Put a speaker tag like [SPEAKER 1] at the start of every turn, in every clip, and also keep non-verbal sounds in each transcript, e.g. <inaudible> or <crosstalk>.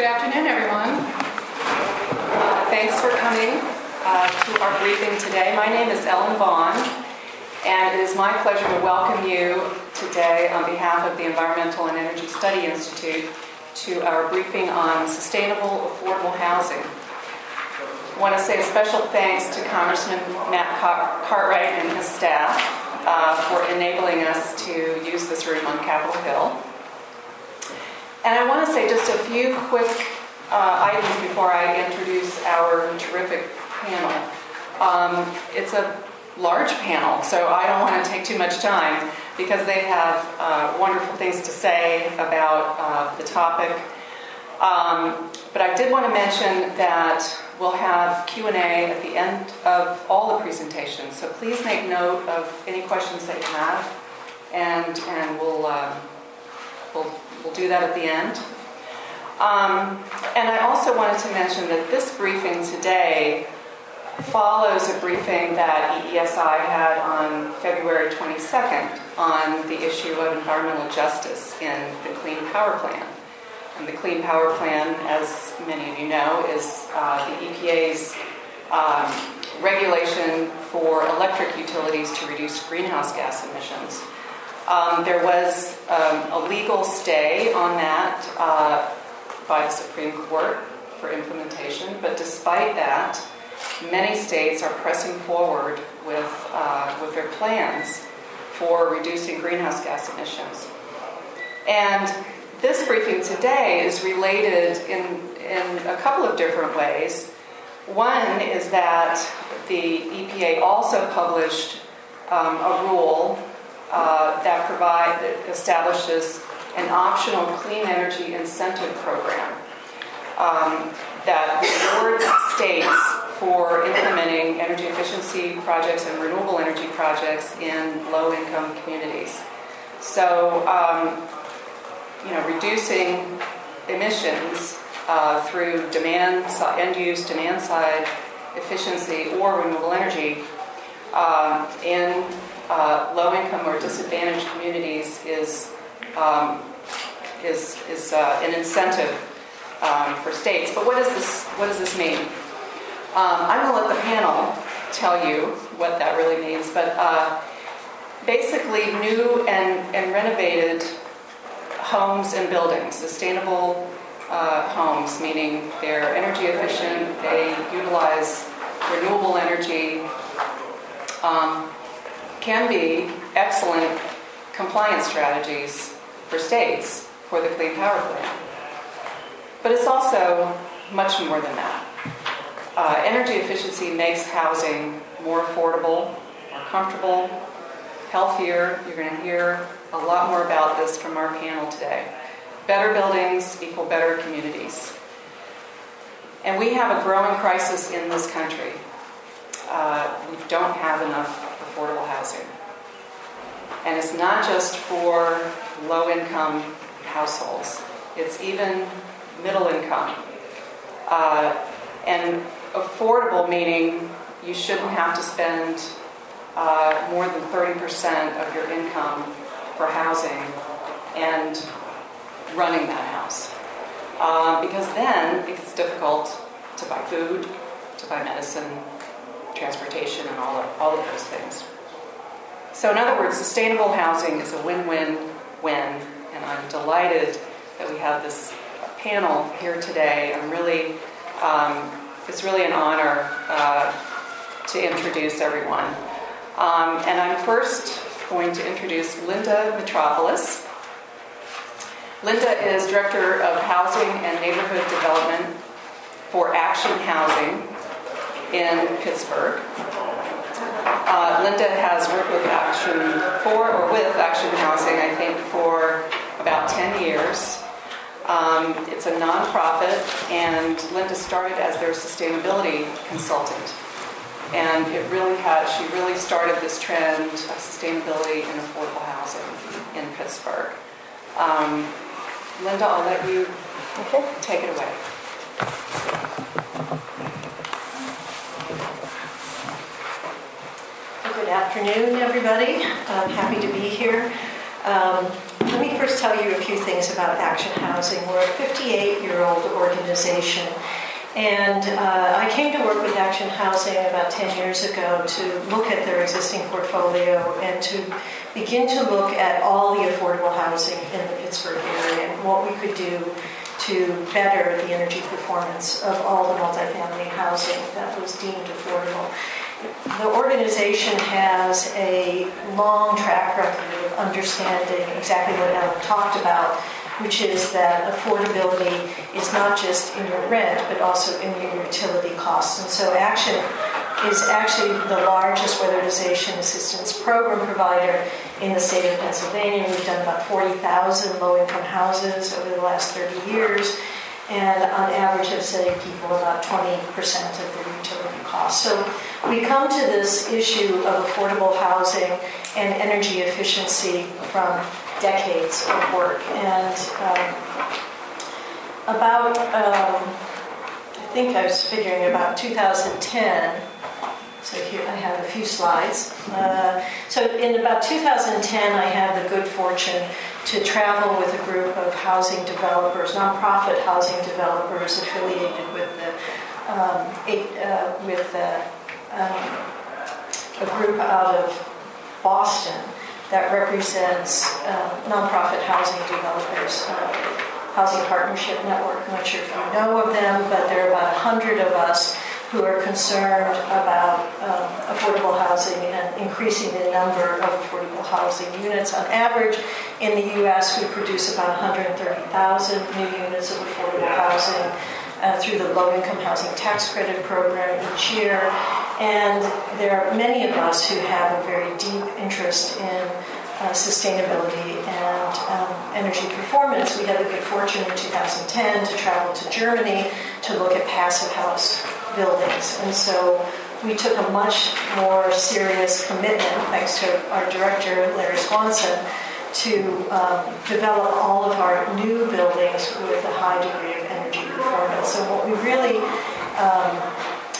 [SPEAKER 1] Good afternoon, everyone. Uh, thanks for coming uh, to our briefing today. My name is Ellen Vaughan, and it is my pleasure to welcome you today on behalf of the Environmental and Energy Study Institute to our briefing on sustainable, affordable housing. I want to say a special thanks to Congressman Matt Cartwright and his staff uh, for enabling us to use this room on Capitol Hill. And I want to say just a few quick uh, items before I introduce our terrific panel. Um, it's a large panel, so I don't want to take too much time because they have uh, wonderful things to say about uh, the topic. Um, but I did want to mention that we'll have Q&A at the end of all the presentations, so please make note of any questions that you have, and, and we'll, uh, we'll We'll do that at the end. Um, and I also wanted to mention that this briefing today follows a briefing that EESI had on February 22nd on the issue of environmental justice in the Clean Power Plan. And the Clean Power Plan, as many of you know, is uh, the EPA's um, regulation for electric utilities to reduce greenhouse gas emissions. Um, there was um, a legal stay on that uh, by the Supreme Court for implementation, but despite that, many states are pressing forward with, uh, with their plans for reducing greenhouse gas emissions. And this briefing today is related in, in a couple of different ways. One is that the EPA also published um, a rule uh, that provide that establishes an optional clean energy incentive program um, that rewards states for implementing energy efficiency projects and renewable energy projects in low-income communities. So, um, you know, reducing emissions uh, through demand end-use demand side efficiency or renewable energy um, in uh, low income or disadvantaged communities is, um, is, is uh, an incentive um, for states. But what, is this, what does this mean? Um, I'm going to let the panel tell you what that really means. But uh, basically, new and, and renovated homes and buildings, sustainable uh, homes, meaning they're energy efficient, they utilize renewable energy. Um, can be excellent compliance strategies for states for the Clean Power Plan. But it's also much more than that. Uh, energy efficiency makes housing more affordable, more comfortable, healthier. You're going to hear a lot more about this from our panel today. Better buildings equal better communities. And we have a growing crisis in this country. Uh, we don't have enough affordable housing. And it's not just for low income households, it's even middle income. Uh, and affordable meaning you shouldn't have to spend uh, more than 30% of your income for housing and running that house. Uh, because then it gets difficult to buy food, to buy medicine, transportation, and all of, all of those things. So, in other words, sustainable housing is a win win win, and I'm delighted that we have this panel here today. I'm really, um, it's really an honor uh, to introduce everyone. Um, and I'm first going to introduce Linda Metropulos. Linda is Director of Housing and Neighborhood Development for Action Housing in Pittsburgh. Uh, Linda has worked with Action for or with Action Housing, I think, for about 10 years. Um, it's a nonprofit, and Linda started as their sustainability consultant. And it really has, she really started this trend of sustainability and affordable housing in Pittsburgh. Um, Linda, I'll let you take it away.
[SPEAKER 2] Good afternoon, everybody. I'm happy to be here. Um, let me first tell you a few things about Action Housing. We're a 58 year old organization. And uh, I came to work with Action Housing about 10 years ago to look at their existing portfolio and to begin to look at all the affordable housing in the Pittsburgh area and what we could do to better the energy performance of all the multifamily housing that was deemed affordable. The organization has a long track record of understanding exactly what Ellen talked about, which is that affordability is not just in your rent, but also in your utility costs. And so Action is actually the largest weatherization assistance program provider in the state of Pennsylvania. We've done about 40,000 low income houses over the last 30 years, and on average have saved people about 20% of their utility costs. So we come to this issue of affordable housing and energy efficiency from decades of work. And um, about, um, I think I was figuring about 2010, so here I have a few slides. Uh, so in about 2010, I had the good fortune to travel with a group of housing developers, nonprofit housing developers affiliated with the um, eight, uh, with um, a group out of Boston that represents uh, nonprofit housing developers. Uh, housing Partnership Network. I'm not sure if you know of them, but there are about 100 of us who are concerned about um, affordable housing and increasing the number of affordable housing units. On average, in the U.S., we produce about 130,000 new units of affordable housing uh, through the Low Income Housing Tax Credit Program each year. And there are many of us who have a very deep interest in uh, sustainability and um, energy performance. We had the good fortune in 2010 to travel to Germany to look at passive house buildings. And so we took a much more serious commitment, thanks to our director, Larry Swanson, to um, develop all of our new buildings with a high degree of energy performance. So what we really, um,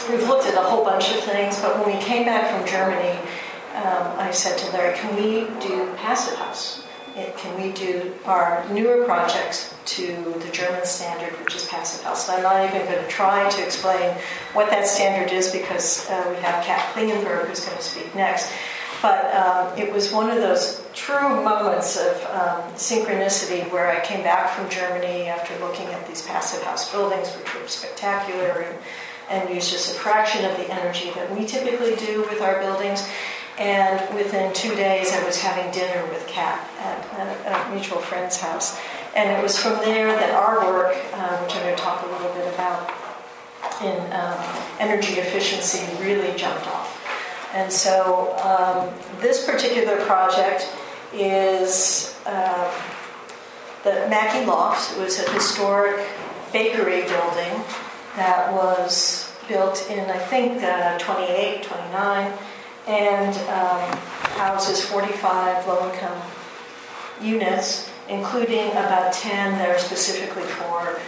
[SPEAKER 2] we've looked at a whole bunch of things, but when we came back from Germany, um, I said to Larry, can we do passive house? It, can we do our newer projects to the German standard, which is passive house? I'm not even going to try to explain what that standard is because uh, we have Kat Klingenberg who's going to speak next. But um, it was one of those true moments of um, synchronicity where I came back from Germany after looking at these passive house buildings, which were spectacular and, and used just a fraction of the energy that we typically do with our buildings. And within two days, I was having dinner with Kat at a, mutual friend's house. And it was from there that our work, uh, which I'm going to talk a little bit about in um, energy efficiency, really jumped off. And so um, this particular project is uh, the Mackey Lofts. It was a historic bakery building that was built in, I think, uh, 28, 29 and um, houses 45 low income units, including about 10 that are specifically for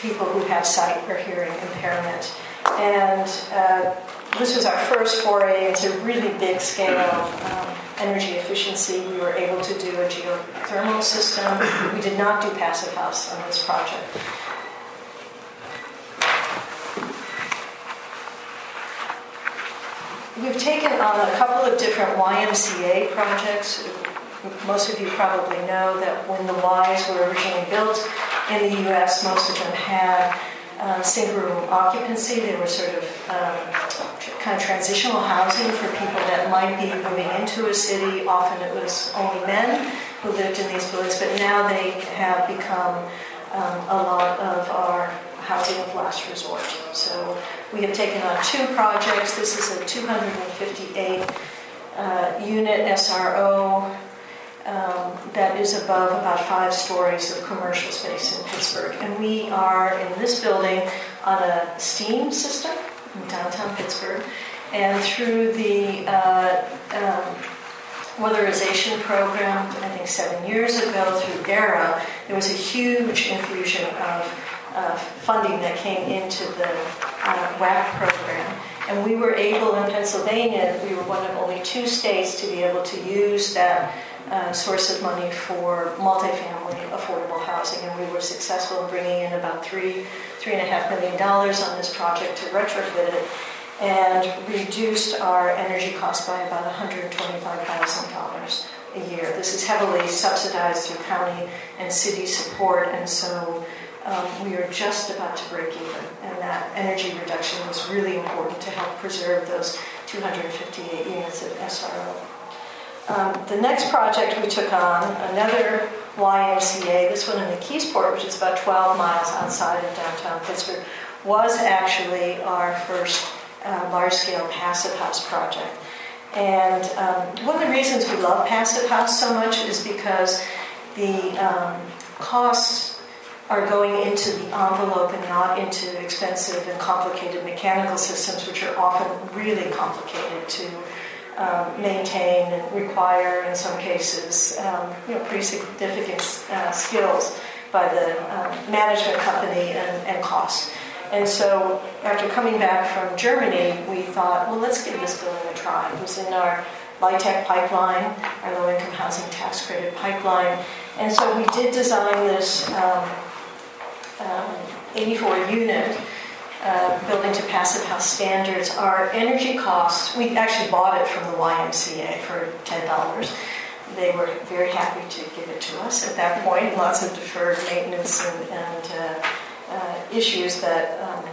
[SPEAKER 2] people who have sight or hearing impairment. And uh, this was our first foray into really big scale um, energy efficiency. We were able to do a geothermal system. We did not do passive house on this project. We've taken on a couple of different YMCA projects. Most of you probably know that when the Ys were originally built in the US, most of them had uh, single room occupancy. They were sort of um, kind of transitional housing for people that might be moving into a city. Often it was only men who lived in these buildings, but now they have become um, a lot of our housing of last resort. So we have taken on two projects. This is a 258 uh, unit SRO um, that is above about five stories of commercial space in Pittsburgh. And we are in this building on a steam system in downtown Pittsburgh. And through the uh, um, weatherization program, I think seven years ago through ARRA, there was a huge infusion of uh, funding that came into the uh, WAC program. And we were able in Pennsylvania, we were one of only two states to be able to use that source of money for multifamily affordable housing, and we were successful in bringing in about three, three and a half million dollars on this project to retrofit it, and reduced our energy cost by about $125,000 a year. This is heavily subsidized through county and city support, and so um, we are just about to break even. And that energy reduction was really important to help preserve those 258 units of SRO. Um, the next project we took on, another YMCA, this one in McKeesport, which is about 12 miles outside of downtown Pittsburgh, was actually our first uh, large scale passive house project. And um, one of the reasons we love passive house so much is because the um, costs are going into the envelope and not into expensive and complicated mechanical systems, which are often really complicated to um, maintain and require, in some cases, um, you know, pretty significant uh, skills by the um, management company and, and cost. And so, after coming back from Germany, we thought, well, let's give this building a try. It was in our LIHTC pipeline, our low income housing tax credit pipeline. And so, we did design this um, um, 84 unit uh, building to passive house standards. Our energy costs, we actually bought it from the YMCA for $10. They were very happy to give it to us at that point. Lots of deferred maintenance and, and uh, uh, issues that um,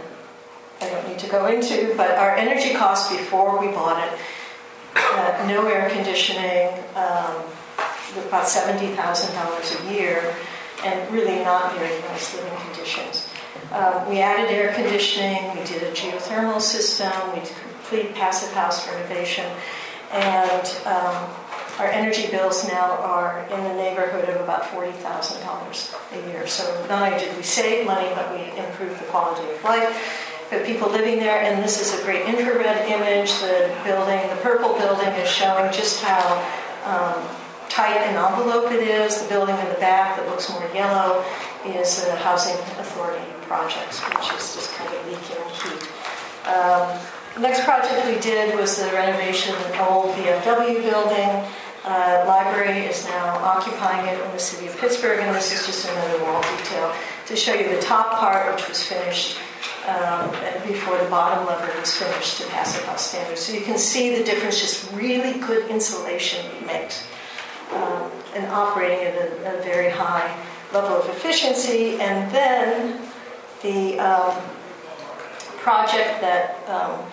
[SPEAKER 2] I don't need to go into, but our energy costs before we bought it, uh, no air conditioning, um, about $70,000 a year, and really not very nice living conditions. Um, we added air conditioning, we did a geothermal system, we did complete passive house renovation, and um, our energy bills now are in the neighborhood of about $40,000 a year. So not only did we save money, but we improved the quality of life for people living there. And this is a great infrared image. The building, the purple building, is showing just how um, tight an envelope it is. The building in the back that looks more yellow is a housing authority project, which is just kind of leaking heat. Um, next project we did was the renovation of the old VFW building. Uh, library is now occupying it in the city of Pittsburgh, and this is just another wall detail to show you the top part, which was finished um, before the bottom lever was finished to passive house standards. So you can see the difference, just really good insulation makes, um, and operating at a, a, very high level of efficiency. And then the um, project that um,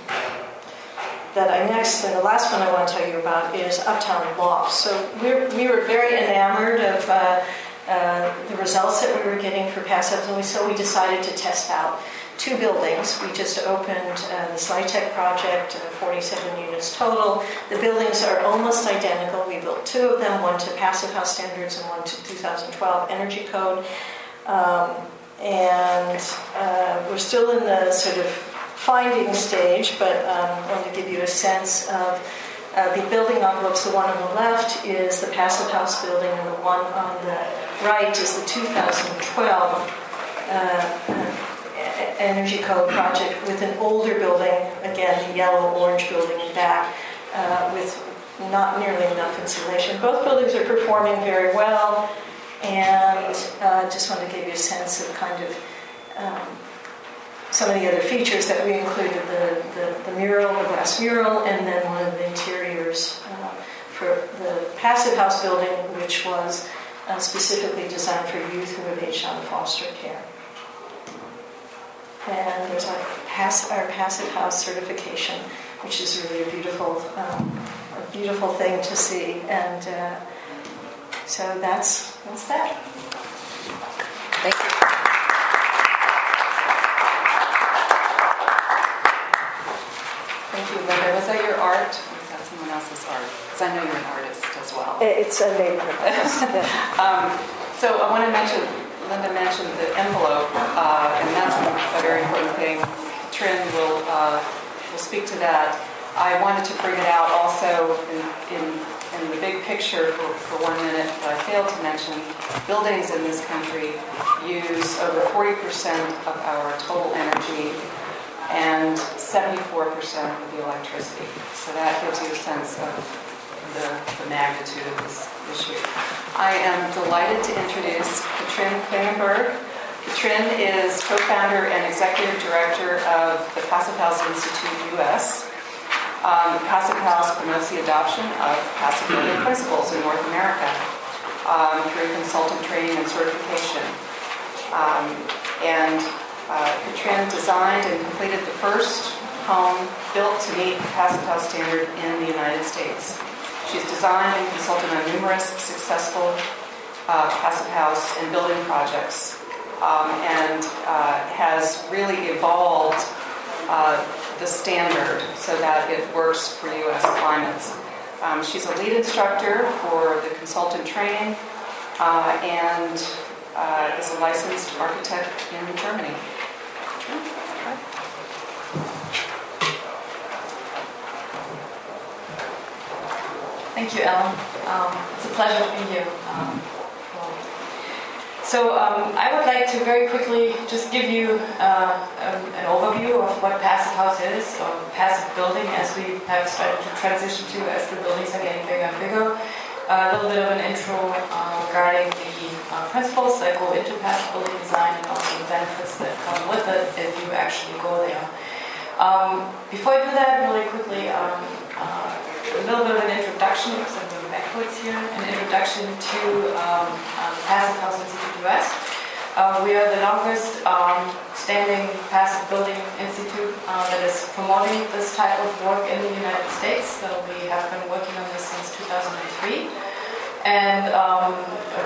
[SPEAKER 2] that I next, the last one I want to tell you about is Uptown Loft. So we're, we were very enamored of uh, uh, the results that we were getting for passives, and we, so we decided to test out two buildings. We just opened uh, the LIHTC project, uh, 47 units total. The buildings are almost identical. We built two of them, one to passive house standards and one to 2012 energy code. Um, and uh, we're still in the sort of finding stage, but um, I want to give you a sense of uh, the building envelopes. The one on the left is the Passive House building, and the one on the right is the 2012 uh, Energy Code project with an older building, again, the yellow-orange building in back, uh, with not nearly enough insulation. Both buildings are performing very well, and uh, just want to give you a sense of kind of um, some of the other features that we included the, the, the mural, the glass mural, and then one of the interiors uh, for the passive house building, which was uh, specifically designed for youth who have aged out of foster care. And there's our, pass, our passive house certification, which is really a beautiful, um, a beautiful thing to see. And uh, so that's that's that.
[SPEAKER 1] Thank you. Thank you, Linda. Was that your art? Or was that someone else's art? Because I know you're an artist as well.
[SPEAKER 2] It's a neighborhood artist. <laughs>
[SPEAKER 1] um, so I want to mention, Linda mentioned the envelope, uh, and that's a very important thing. Trin will, uh, will speak to that. I wanted to bring it out also in, in, in the big picture for, for one minute, but I failed to mention buildings in this country use over 40% of our total energy and 74% of the electricity. So that gives you a sense of the, the magnitude of this issue. I am delighted to introduce Katrin Klingenberg. Katrin is co-founder and executive director of the Passive House Institute US. Um, Passive House promotes the adoption of passive building principles in North America um, through consultant training and certification. Um, and uh, Katrin designed and completed the first home built to meet the Passive House standard in the United States. She's designed and consulted on numerous successful uh, Passive House and building projects um, and uh, has really evolved uh, the standard so that it works for U.S. climates. Um, she's a lead instructor for the consultant training uh, and uh, is a licensed architect in Germany.
[SPEAKER 3] Thank you, Ellen. Um, it's a pleasure to be here. Um, so um, I would like to very quickly just give you uh, um, an overview of what passive house is, or passive building, as we have started to transition to as the buildings are getting bigger and bigger. Uh, a little bit of an intro uh, regarding the uh, principles that go into passive building design and also the benefits that come with it if you actually go there. Um, before I do that, really quickly, um, uh, a little bit of an introduction, because I'm going backwards here, an introduction to um, um, Passive House Institute US. Uh, we are the longest um, standing passive building institute uh, that is promoting this type of work in the United States. So we have been working on this since 2003. And um,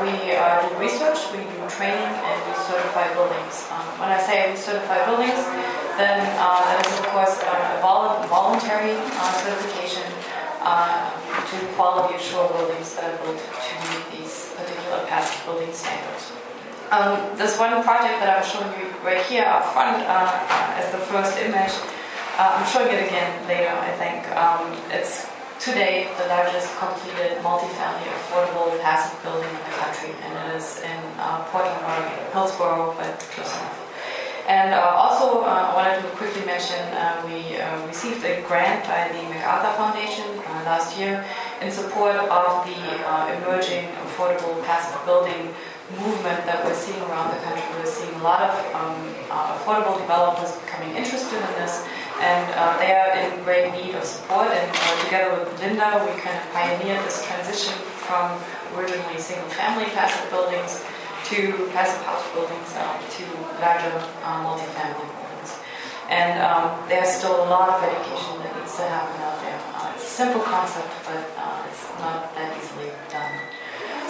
[SPEAKER 3] we uh, do research, we do training, and we certify buildings. Um, when I say we certify buildings, then uh, that is, of course, a voluntary uh, certification uh, to quality assure buildings that are built to meet these particular passive building standards. Um, this one project that I'm showing you right here up front uh, as the first image, uh, I'm showing it again later, I think. Um, it's today the largest completed multifamily affordable passive building in the country, and it is in uh, Portland, Oregon, Hillsboro, but close enough. And uh, also, uh, I wanted to quickly mention uh, we uh, received a grant by the MacArthur Foundation uh, last year in support of the uh, emerging affordable passive building movement that we're seeing around the country. We're seeing a lot of um, affordable developers becoming interested in this, and they are in great need of support. And together with Linda, we kind of pioneered this transition from originally single-family passive buildings to passive house buildings um, to larger uh, multifamily buildings. And um, there's still a lot of education that needs to happen out there. Uh, it's a simple concept, but uh, it's not that easily done.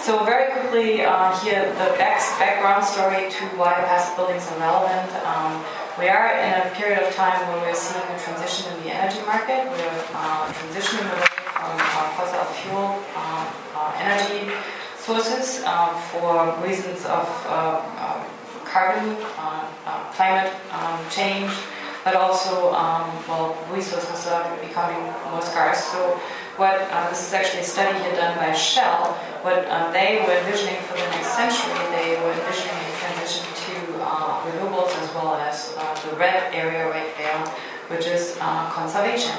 [SPEAKER 3] So very quickly uh, here, the back background story to why passive buildings are relevant. Um, we are in a period of time where we're seeing a transition in the energy market. We're uh, transitioning away from uh, fossil fuel energy sources uh, for reasons of uh, uh, carbon, climate um, change, but also, um, well, resources are becoming more scarce. So what, uh, this is actually a study here done by Shell, what uh, they were envisioning for the next century, they were envisioning a transition to uh, renewables as well as the red area right there, which is conservation.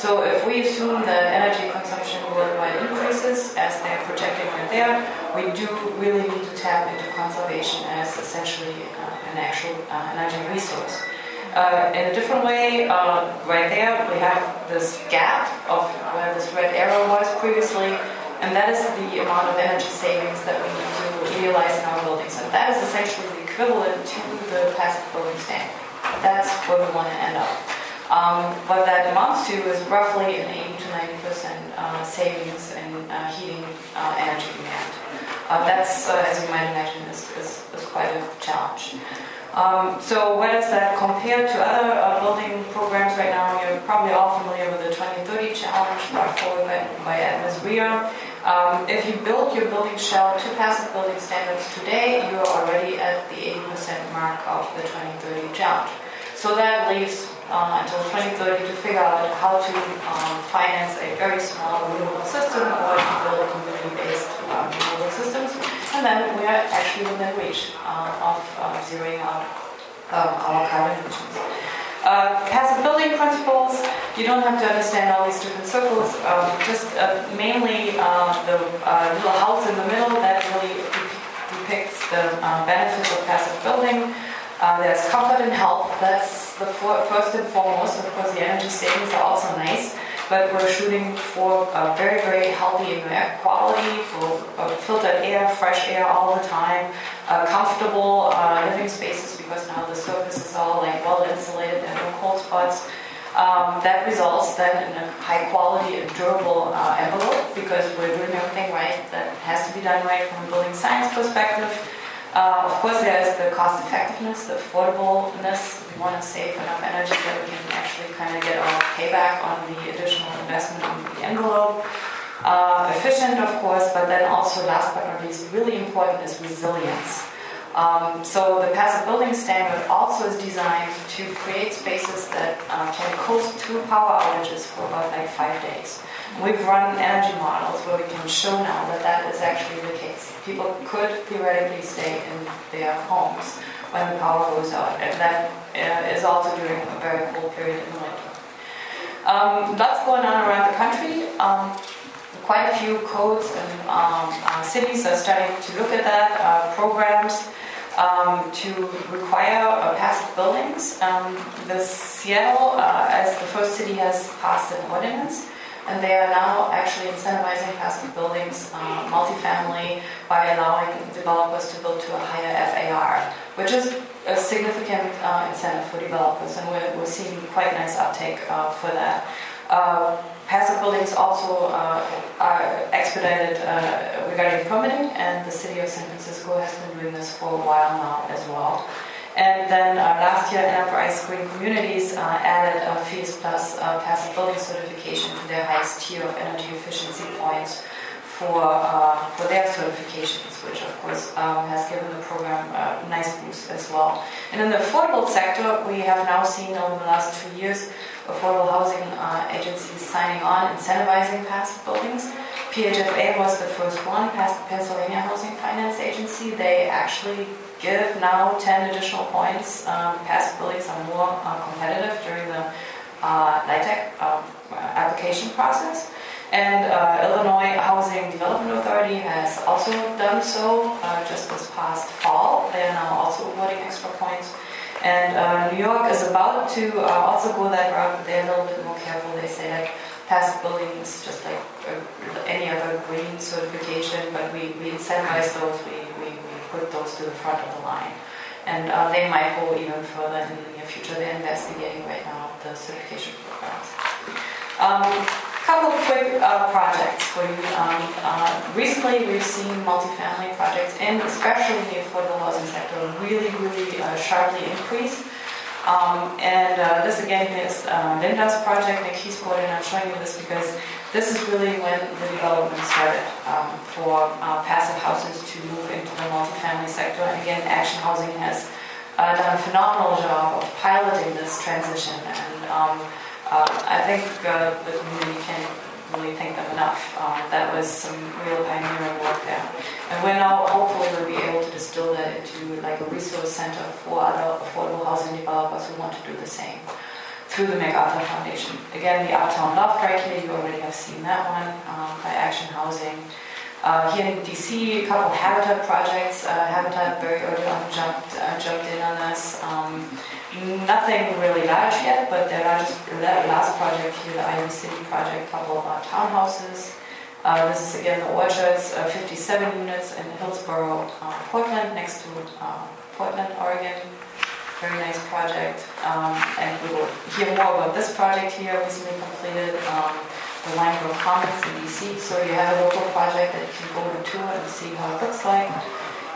[SPEAKER 3] So if we assume that energy consumption worldwide increases as they're projecting right there, we do really need to tap into conservation as essentially uh, an actual uh, energy resource. Uh, in a different way, uh, right there we have this gap of where this red arrow was previously, and that is the amount of energy savings that we need to realize in our buildings. And that is essentially the equivalent to the passive building standard. That's where we want to end up. Um, what that amounts to is roughly an 80 to 90 percent uh, savings in uh, heating uh, energy demand. Uh, that's, uh, as you might imagine, is, is, is quite a challenge. Um, so where does that compare to other uh, building programs right now? You're probably all familiar with the 2030 challenge brought forward by, by Atlas. Um, if you build your building shell to passive building standards today, you are already at the 80% mark of the 2030 challenge. So that leaves uh, until 2030 to figure out how to um, finance a very small renewable system or to build community-based um, renewable systems. And then we are actually within reach uh, of uh, zeroing out um, our carbon emissions. Uh, passive building principles, You don't have to understand all these different circles. Um, just uh, mainly uh, the little house in the middle that really depicts the benefits of passive building. Uh, there's comfort and health. That's the first and foremost. Of course, the energy savings are also nice, but we're shooting for a very, very healthy air quality, for uh, filtered air, fresh air all the time, uh, comfortable uh, living spaces because now the surface is all like well insulated and no cold spots. Um, that results then in a high quality and durable uh, envelope because we're doing everything right that has to be done right from a building science perspective. Uh, of course, there's the cost effectiveness, the affordableness. We want to save enough energy that we can actually kind of get our payback on the additional investment on the envelope. Uh, efficient, of course, but then also, last but not least, really important is resilience. Um, so the passive building standard also is designed to create spaces that uh, can coast two power outages for about like five days. We've run energy models where we can show now that that is actually the case. People could theoretically stay in their homes when the power goes out, and that uh, is also during a very cold period in the winter. Um, lots going on around the country. Um, quite a few codes and um, uh, cities are starting to look at that, uh, programs um, to require uh, passive buildings. Um, the Seattle, uh, as the first city, has passed an ordinance and they are now actually incentivizing passive buildings, uh, multifamily, by allowing developers to build to a higher FAR, which is a significant uh, incentive for developers, and we're, we're seeing quite nice uptake uh, for that. Uh, passive buildings also uh, are expedited uh, regarding permitting, and the city of San Francisco has been doing this for a while now as well. And then uh, last year, Enterprise Green Communities uh, added a PHIUS Plus uh, passive building certification to their highest tier of energy efficiency points for, uh, for their certifications, which of course um, has given the program a nice boost as well. And in the affordable sector, we have now seen over the last two years affordable housing uh, agencies signing on, incentivizing passive buildings. PHFA was the first one, Pennsylvania Housing Finance Agency. They actually give now 10 additional points. Um, passive buildings are more uh, competitive during the uh, LIHTC uh, application process. And uh, Illinois Housing Development Authority has also done so uh, just this past fall. They are now also awarding extra points. And uh, New York is about to also go that route, but they're a little bit more careful. They say like passive buildings, just like any other green certification, but we, we incentivize those. We put those to the front of the line. And uh, they might go even further in the near future. They're investigating right now the certification programs. Um, couple of quick uh, projects for you. Um, uh, recently, we've seen multifamily projects, and especially the affordable housing sector, really, really uh, sharply increase. Um, and uh, this again is uh, Linda's project, McKeesport, and I'm showing you this because this is really when the development started um, for uh, passive houses to move into the multifamily sector. And again, Action Housing has uh, done a phenomenal job of piloting this transition. And um, uh, I think uh, the community can really thank them enough. Um, that was some real pioneering work there. And we're now hopefully will be able to distill that into like a resource center for other affordable housing developers who want to do the same through the MacArthur Foundation. Again, the Uptown Loft right here, you already have seen that one um, by Action Housing. Uh, here in DC, a couple Habitat projects. Uh, Habitat very early on jumped, uh, jumped in on this. Um, nothing really large yet, but their largest, last project here, the Ivy City project, couple of uh, townhouses. Uh, this is again the Orchards, uh, 57 units in Hillsboro, Portland, next to Portland, Oregon. Very nice project. Um, and we will hear more about this project here, recently completed um, the Weinberg Commons in DC. So you have a local project that you can go to and see how it looks like.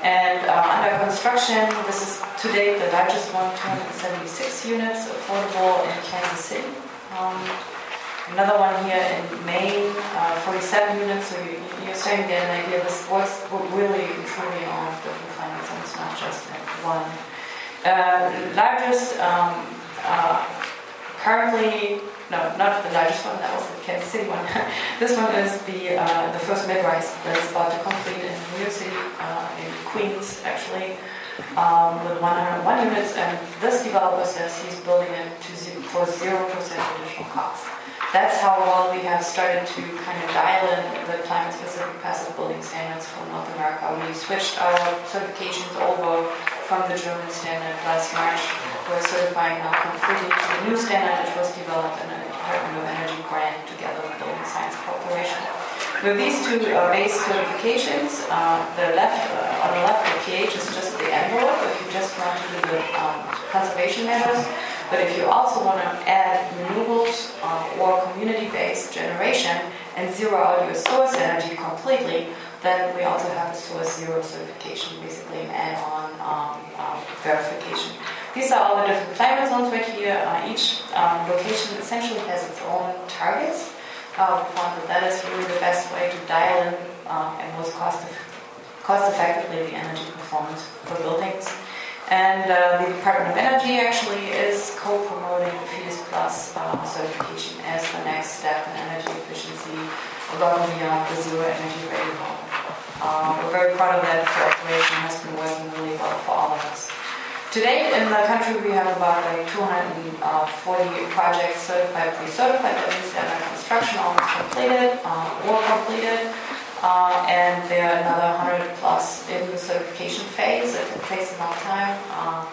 [SPEAKER 3] And uh, under construction, this is to date the largest one, 276 units, affordable in Kansas City. Um, another one here in Maine, uh, 47 units. So you, are starting to get an idea. This works really truly on different climates, and it's not just one uh, largest, um, uh, currently, no, not the largest one, that was the Kansas City one. <laughs> this one is the uh, the first mid-rise that is about to complete in New York City, uh, in Queens, actually. um, with 101 units, and this developer says he's building it to for 0% additional cost. That's how well we have started to kind of dial in the climate-specific passive building standards for North America. We switched our certifications over from the German standard last March. We're certifying now completely to the new standard which was developed in the Department of Energy grant together with Building Science Corporation. With these two uh, base certifications, uh, the left uh, on the left, the pH is just the envelope. If you just want to do the um, conservation measures, but if you also want to add renewables uh, or community-based generation and zero out your source energy completely, then we also have a source zero certification, basically an add-on um, um, verification. These are all the different climate zones right here. Uh, each um, location essentially has its own targets. Uh, we found that that is really the best way to dial in um, and most cost, cost effectively the energy performance for buildings. And uh, the Department of Energy actually is co-promoting the PHIUS Plus uh, certification as the next step in energy efficiency above and beyond the zero energy ready home. Uh, we're very proud of that. The cooperation has been working really well for all of us. Today in the country we have about like 240 projects certified, pre-certified, that means they're construction, almost completed, uh, or completed. Uh, and there are another 100 plus in the certification phase. It takes a long time. Uh,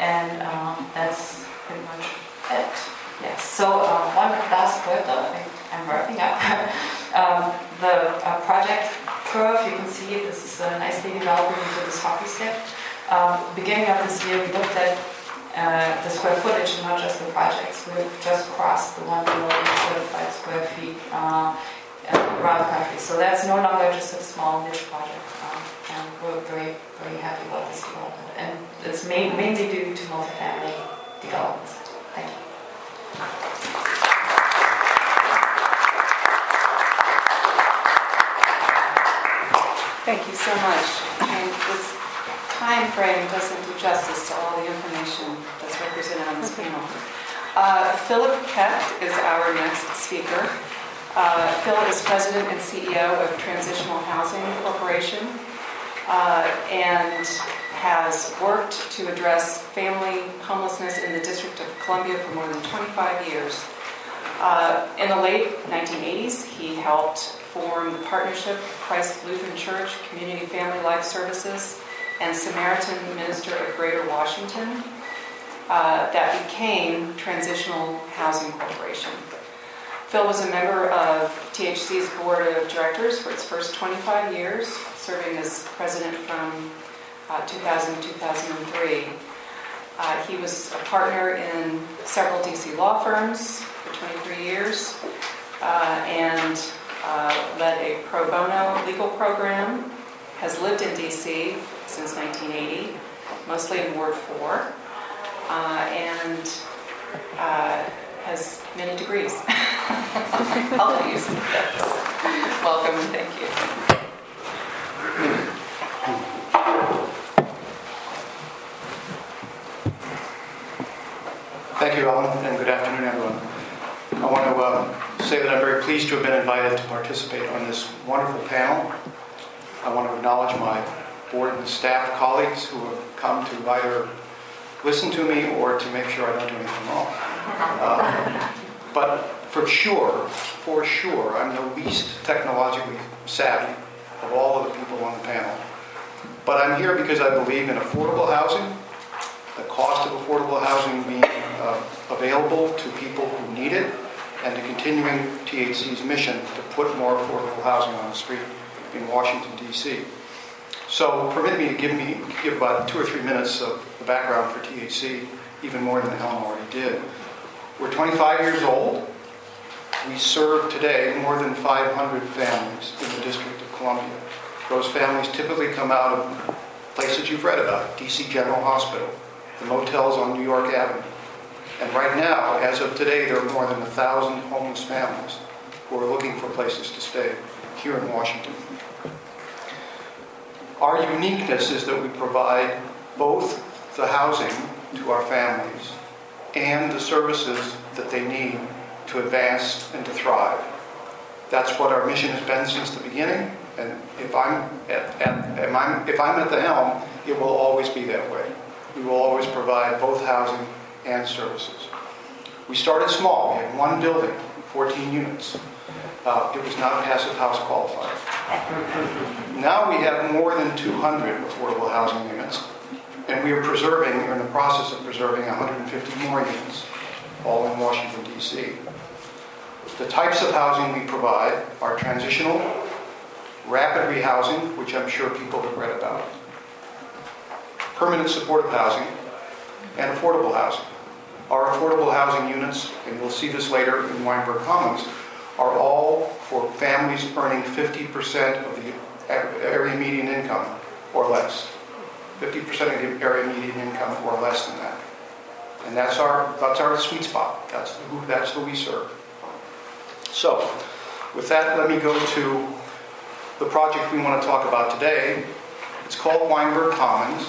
[SPEAKER 3] and uh, that's pretty much it. Yes. So uh, one last word though, I, I'm wrapping up. <laughs> um, the uh, project curve, you can see this is uh, nicely developing into this hockey stick. Um, beginning of this year, we looked at uh, the square footage not just the projects. We've just crossed the 1 million certified square feet uh, around the country. So that's no longer just a small niche project. Um, and we're very, very happy about this development. And it's main, mainly due to multifamily developments. Thank you.
[SPEAKER 1] Thank you so much. And this time frame doesn't do justice to all the information that's represented on this panel. Uh, Philip Kecht is our next speaker. Uh, Phil is president and CEO of Transitional Housing Corporation uh, and has worked to address family homelessness in the District of Columbia for more than 25 years. Uh, in the late 1980s, he helped form the partnership Christ Lutheran Church, Community Family Life Services, and Samaritan Minister of Greater Washington uh, that became Transitional Housing Corporation. Phil was a member of THC's board of directors for its first 25 years, serving as president from uh, 2000 to 2003. Uh, he was a partner in several DC law firms 23 years uh, and uh, led a pro bono legal program, has lived in DC since 1980, mostly in Ward 4, uh, and uh, has many degrees. <laughs> All of. Yes. Welcome and thank you.
[SPEAKER 4] Thank you, Ellen, and good afternoon, everyone. I want to uh, say that I'm very pleased to have been invited to participate on this wonderful panel. I want to acknowledge my board and staff colleagues who have come to either listen to me or to make sure I don't do anything wrong. Uh, but for sure, for sure, I'm the least technologically savvy of all of the people on the panel. But I'm here because I believe in affordable housing, the cost of affordable housing being uh, available to people who need it, and to continuing THC's mission to put more affordable housing on the street in Washington, D.C. So permit me to give me give about two or three minutes of the background for THC, even more than Helen already did. We're 25 years old. We serve today more than 500 families in the District of Columbia. Those families typically come out of places you've read about, D.C. General Hospital, the motels on New York Avenue. And right now, as of today, there are more than a thousand homeless families who are looking for places to stay here in Washington. Our uniqueness is that we provide both the housing to our families and the services that they need to advance and to thrive. That's what our mission has been since the beginning. And if I'm at, at, if I'm at the helm, it will always be that way. We will always provide both housing and services. We started small. We had one building, 14 units. Uh, It was not a passive house qualified. Now we have more than 200 affordable housing units, and we are preserving, we're in the process of preserving 150 more units, all in Washington, D.C. The types of housing we provide are transitional, rapid rehousing, which I'm sure people have read about, permanent supportive housing, and affordable housing. Our affordable housing units, and we'll see this later in Weinberg Commons, are all for families earning 50% of the area median income or less. 50% of the area median income or less than that. And that's our, that's our sweet spot. That's who, that's who we serve. So, with that, let me go to the project we want to talk about today. It's called Weinberg Commons.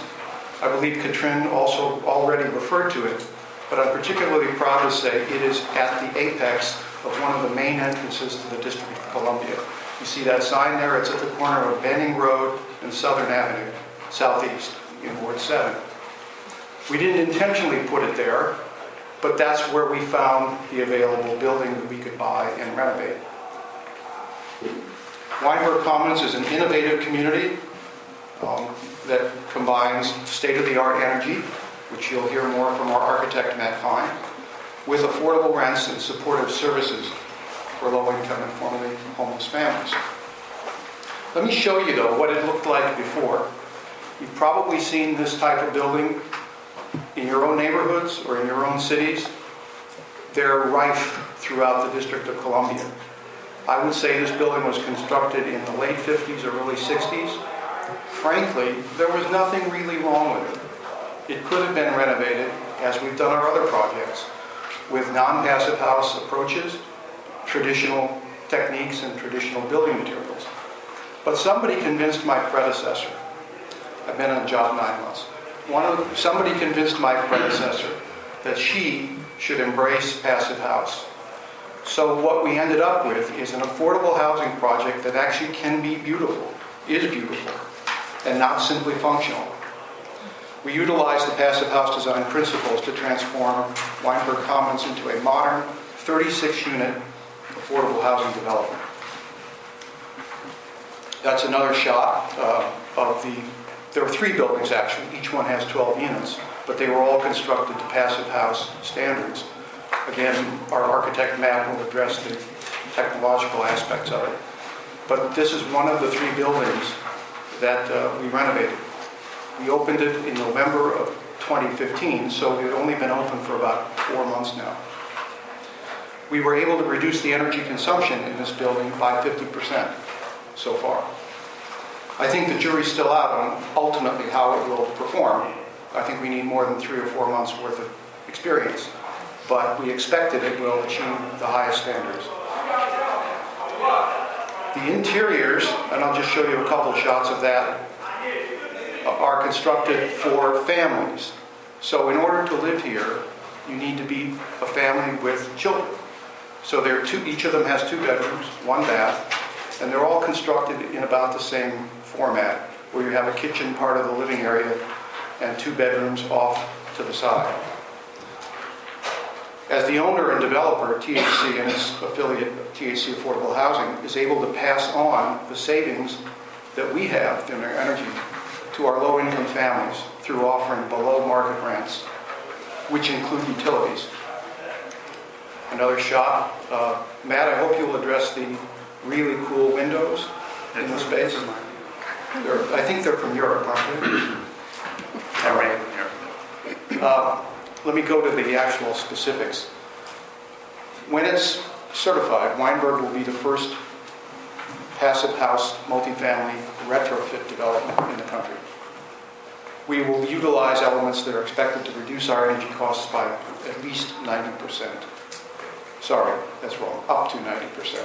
[SPEAKER 4] I believe Katrin also already referred to it, but I'm particularly proud to say it is at the apex of one of the main entrances to the District of Columbia. You see that sign there? It's at the corner of Benning Road and Southern Avenue, southeast, in Ward 7. We didn't intentionally put it there, but that's where we found the available building that we could buy and renovate. Weinberg Commons is an innovative community um, that combines state-of-the-art energy, which you'll hear more from our architect, Matt Fine, with affordable rents and supportive services for low-income and formerly homeless families. Let me show you, though, what it looked like before. You've probably seen this type of building in your own neighborhoods or in your own cities. They're rife throughout the District of Columbia. I would say this building was constructed in the late 50s or early 60s. Frankly, there was nothing really wrong with it. It could have been renovated, as we've done our other projects, with non-passive house approaches, traditional techniques, and traditional building materials. But somebody convinced my predecessor. I've been on the job nine months. One of, somebody convinced my predecessor that she should embrace passive house. So what we ended up with is an affordable housing project that actually can be beautiful, is beautiful, and not simply functional. We utilize the passive house design principles to transform Weinberg Commons into a modern 36-unit affordable housing development. That's another shot uh, of the, there are three buildings actually, each one has 12 units, but they were all constructed to passive house standards. Again, our architect Matt will address the technological aspects of it. But this is one of the three buildings that uh, we renovated. We opened it in November of 2015, so it had only been open for about four months now. We were able to reduce the energy consumption in this building by 50% so far. I think the jury's still out on ultimately how it will perform. I think we need more than three or four months worth of experience, but we expected it will achieve the highest standards. The interiors, and I'll just show you a couple of shots of that, are constructed for families. So in order to live here, you need to be a family with children. So there are two, each of them has two bedrooms, one bath, and they're all constructed in about the same format, where you have a kitchen part of the living area and two bedrooms off to the side. As the owner and developer, THC and its affiliate, THC Affordable Housing, is able to pass on the savings that we have in our energy to our low-income families through offering below-market rents, which include utilities. Another shot. Uh, Matt, I hope you'll address the really cool windows in the space. They're, I think they're from Europe, aren't they? All right. Uh, let me go to the actual specifics. When it's certified, Weinberg will be the first passive house multifamily retrofit development in the country. We will utilize elements that are expected to reduce our energy costs by at least 90%. Sorry, that's wrong, up to 90%.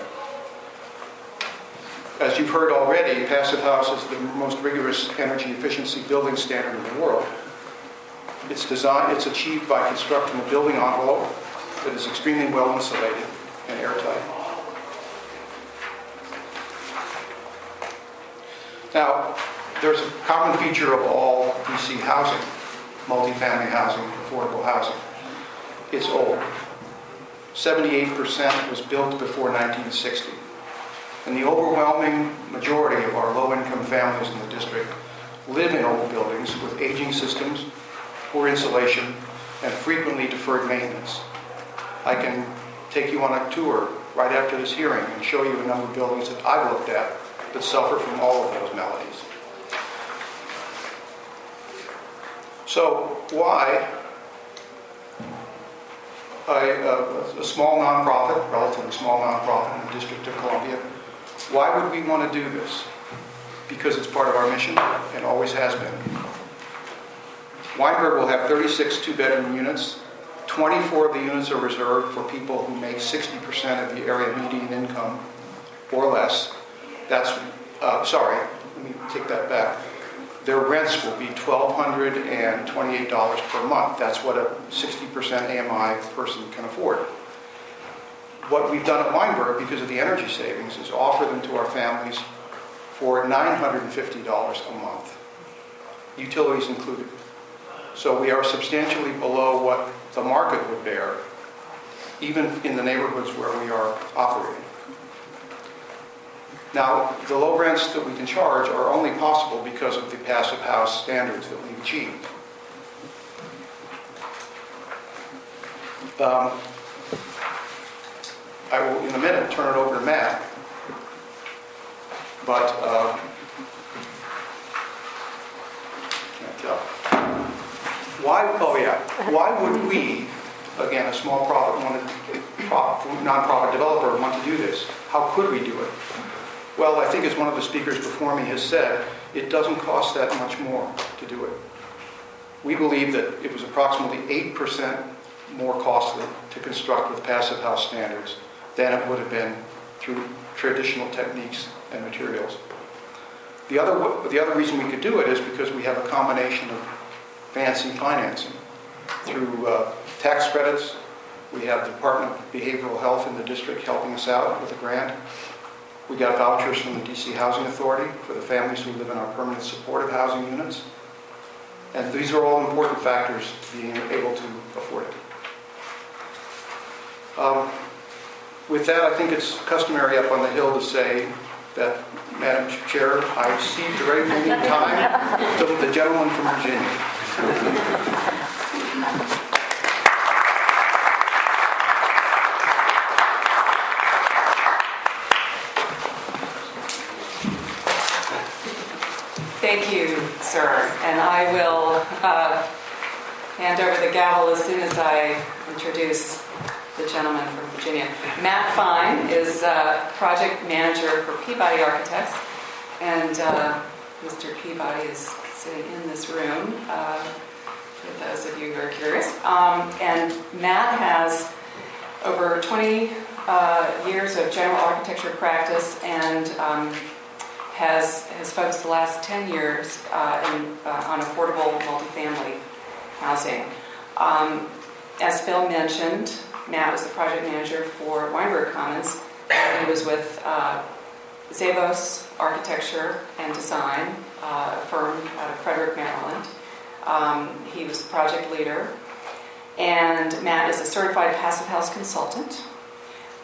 [SPEAKER 4] As you've heard already, Passive House is the most rigorous energy efficiency building standard in the world. It's designed, it's achieved by constructing a building envelope that is extremely well insulated and airtight. Now, there's a common feature of all DC housing, multifamily housing, affordable housing. It's old. 78% was built before 1960. And the overwhelming majority of our low-income families in the district live in old buildings with aging systems, poor insulation, and frequently deferred maintenance. I can take you on a tour right after this hearing and show you a number of buildings that I've looked at that suffer from all of those maladies. So why a, a, uh, a small nonprofit, relatively small nonprofit in the District of Columbia, why would we want to do this? Because it's part of our mission and always has been. Weinberg will have 36 two-bedroom units. 24 of the units are reserved for people who make 60% of the area median income or less. That's, uh, sorry, let me take that back. Their rents will be $1,228 per month. That's what a 60% AMI person can afford. What we've done at Weinberg, because of the energy savings, is offer them to our families for $950 a month, utilities included. So we are substantially below what the market would bear, even in the neighborhoods where we are operating. Now, the low rents that we can charge are only possible because of the passive house standards that we've achieved. Um, I will, in a minute, turn it over to Matt. But, uh, can't tell. Why, oh yeah, why would we, again, a small profit, nonprofit developer, want to do this? How could we do it? Well, I think as one of the speakers before me has said, it doesn't cost that much more to do it. We believe that it was approximately 8% more costly to construct with passive house standards than it would have been through traditional techniques and materials. The other, the other reason we could do it is because we have a combination of fancy financing. Through uh, tax credits, we have the Department of Behavioral Health in the district helping us out with a grant. We got vouchers from the DC Housing Authority for the families who live in our permanent supportive housing units. And these are all important factors to being able to afford it. Um, with that, I think it's customary up on the Hill to say that, Madam Chair, I cede the remaining time to the gentleman from Virginia.
[SPEAKER 1] Thank you, sir. And I will uh, hand over the gavel as soon as I introduce the gentleman from Virginia. Matt Fine is uh, project manager for Peabody Architects, and uh, Mr. Peabody is sitting in this room. Uh, for those of you who are curious, um, and Matt has over 20 uh, years of general architecture practice and um, has, has focused the last 10 years uh, in, uh, on affordable multifamily housing. Um, as Phil mentioned, Matt was the project manager for Weinberg Commons. He was with uh, Zavos Architecture and Design, uh, firm out of Frederick, Maryland. Um, he was the project leader. And Matt is a certified passive house consultant.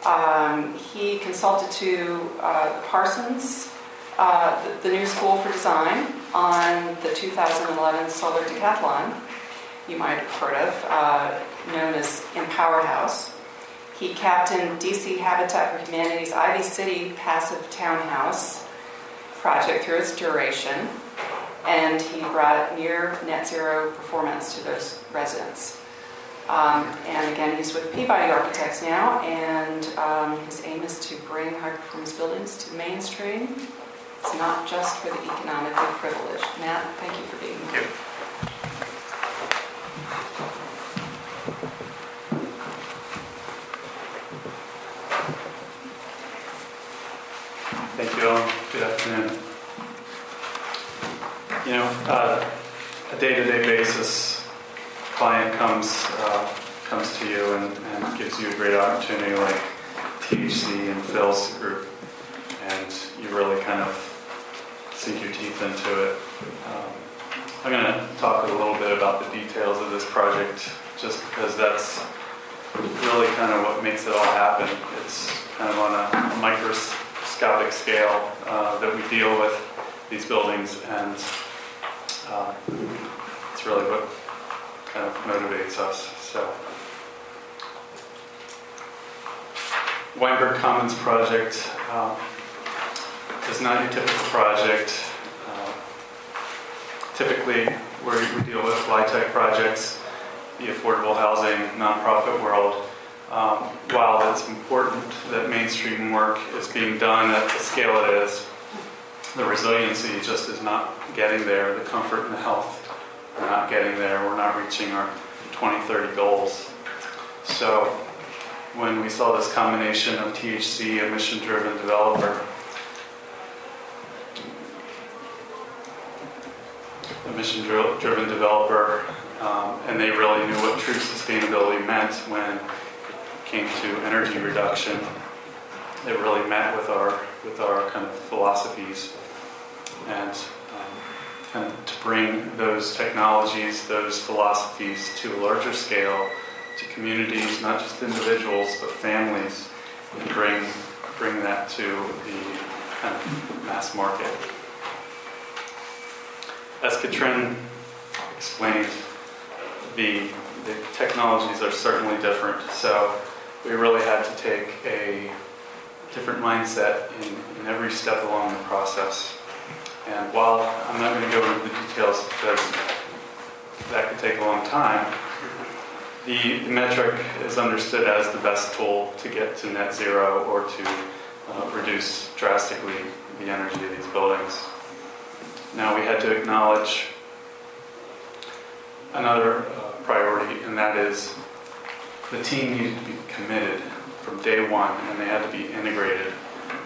[SPEAKER 1] Um, he consulted to uh, Parsons uh, the, the, new School for Design on the 2011 Solar Decathlon, you might have heard of, uh, known as Empower House. He captained DC Habitat for Humanity's Ivy City Passive Townhouse project through its duration, and he brought near net zero performance to those residents. Um, and again, he's with Peabody Architects now, and um, his aim is to bring high performance buildings to the mainstream it's not just for the economically privileged. Matt, thank you for being here.
[SPEAKER 5] Thank you all. Good afternoon. You know, uh, a day-to-day basis, client comes uh, comes to you and, and gives you a great opportunity like THC and Phil's group, and you really kind of sink your teeth into it. Um, I'm going to talk a little bit about the details of this project, just because that's really kind of what makes it all happen. It's kind of on a microscopic scale uh, that we deal with these buildings, and uh, it's really what kind of motivates us. So, Weinberg Commons project um, is not your typical project. Uh, typically, where we deal with LIHTC projects, the affordable housing nonprofit world. Um, while it's important that mainstream work is being done at the scale it is, the resiliency just is not getting there. The comfort and the health are not getting there. We're not reaching our 2030 goals. So when we saw this combination of THC, a mission-driven developer, a mission-driven developer, um, and they really knew what true sustainability meant when came to energy reduction. It really met with our with our kind of philosophies, and um, kind of to bring those technologies, those philosophies to a larger scale, to communities, not just individuals but families, and bring bring that to the kind of mass market. As Katrin explained, the, the technologies are certainly different. So we really had to take a different mindset in, in every step along the process. And while I'm not going to go into the details because that could take a long time, the, the metric is understood as the best tool to get to net zero or to uh, reduce drastically the energy of these buildings. Now we had to acknowledge another uh, priority, and that is the team needed to be committed from day one, and they had to be integrated.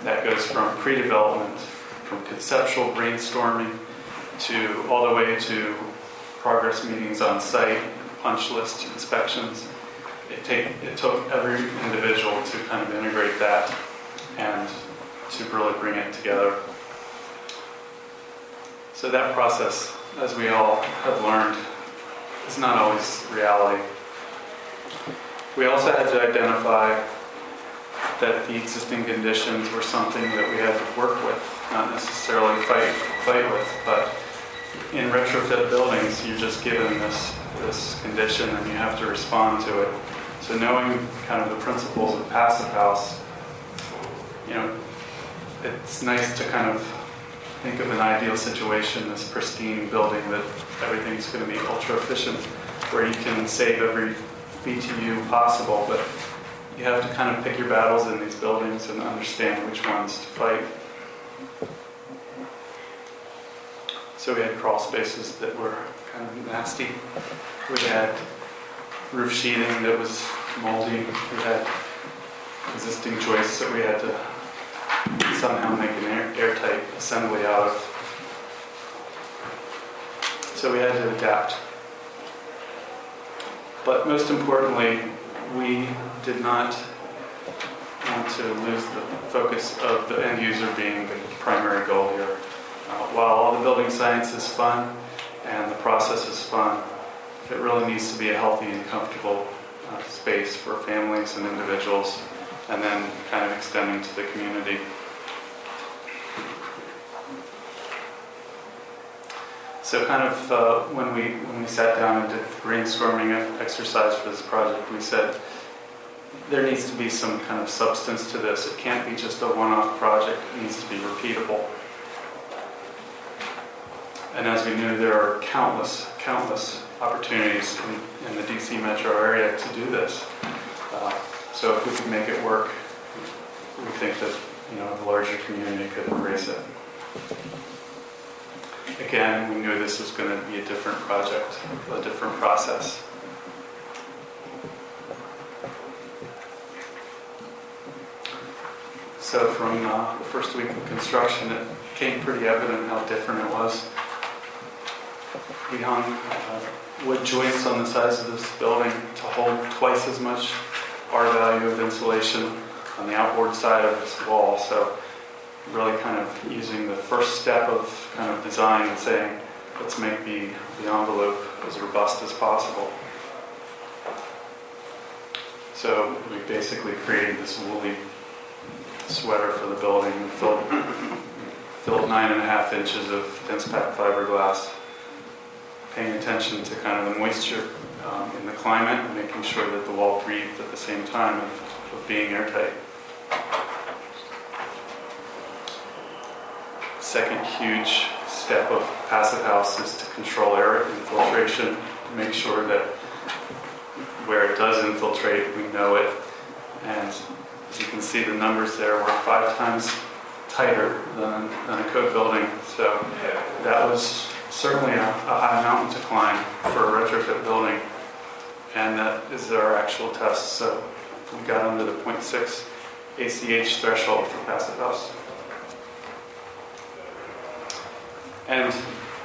[SPEAKER 5] That goes from pre-development, from conceptual brainstorming, to all the way to progress meetings on site, punch list inspections. It, take, it took every individual to kind of integrate that and to really bring it together. So that process, as we all have learned, is not always reality. We also had to identify that the existing conditions were something that we had to work with, not necessarily fight fight with, but in retrofit buildings, you're just given this this condition and you have to respond to it. So knowing kind of the principles of passive house, you know, it's nice to kind of think of an ideal situation, this pristine building that everything's going to be ultra efficient, where you can save every BTU possible, but you have to kind of pick your battles in these buildings and understand which ones to fight. So we had crawl spaces that were kind of nasty. We had roof sheathing that was moldy. We had existing joists that we had to somehow make an air, airtight assembly out of. So we had to adapt. But most importantly, we did not want to lose the focus of the end user being the primary goal here. Uh, while all the building science is fun and the process is fun, it really needs to be a healthy and comfortable uh, space for families and individuals, and then kind of extending to the community. So kind of uh, when we when we sat down and did the brainstorming exercise for this project, we said there needs to be some kind of substance to this. It can't be just a one-off project. It needs to be repeatable. And as we knew, there are countless, countless opportunities in, in the DC metro area to do this. Uh, so if we could make it work, we think that you know the larger community could embrace it. Again, we knew this was going to be a different project, a different process. So from uh, the first week of construction, it became pretty evident how different it was. We hung uh, wood joists on the sides of this building to hold twice as much R value of insulation on the outboard side of this wall. So really kind of using the first step of kind of design and saying, let's make the, the envelope as robust as possible. So we basically created this woolly sweater for the building. Filled, filled nine and a half inches of dense packed fiberglass, paying attention to kind of the moisture um, in the climate and making sure that the wall breathed at the same time of, of being airtight. Second huge step of Passive House is to control air infiltration, make sure that where it does infiltrate, we know it. And as you can see, the numbers there were five times tighter than, than a code building. So that was certainly a, a high mountain to climb for a retrofit building. And that is our actual test. So we got under the 0.6 ACH threshold for Passive House. And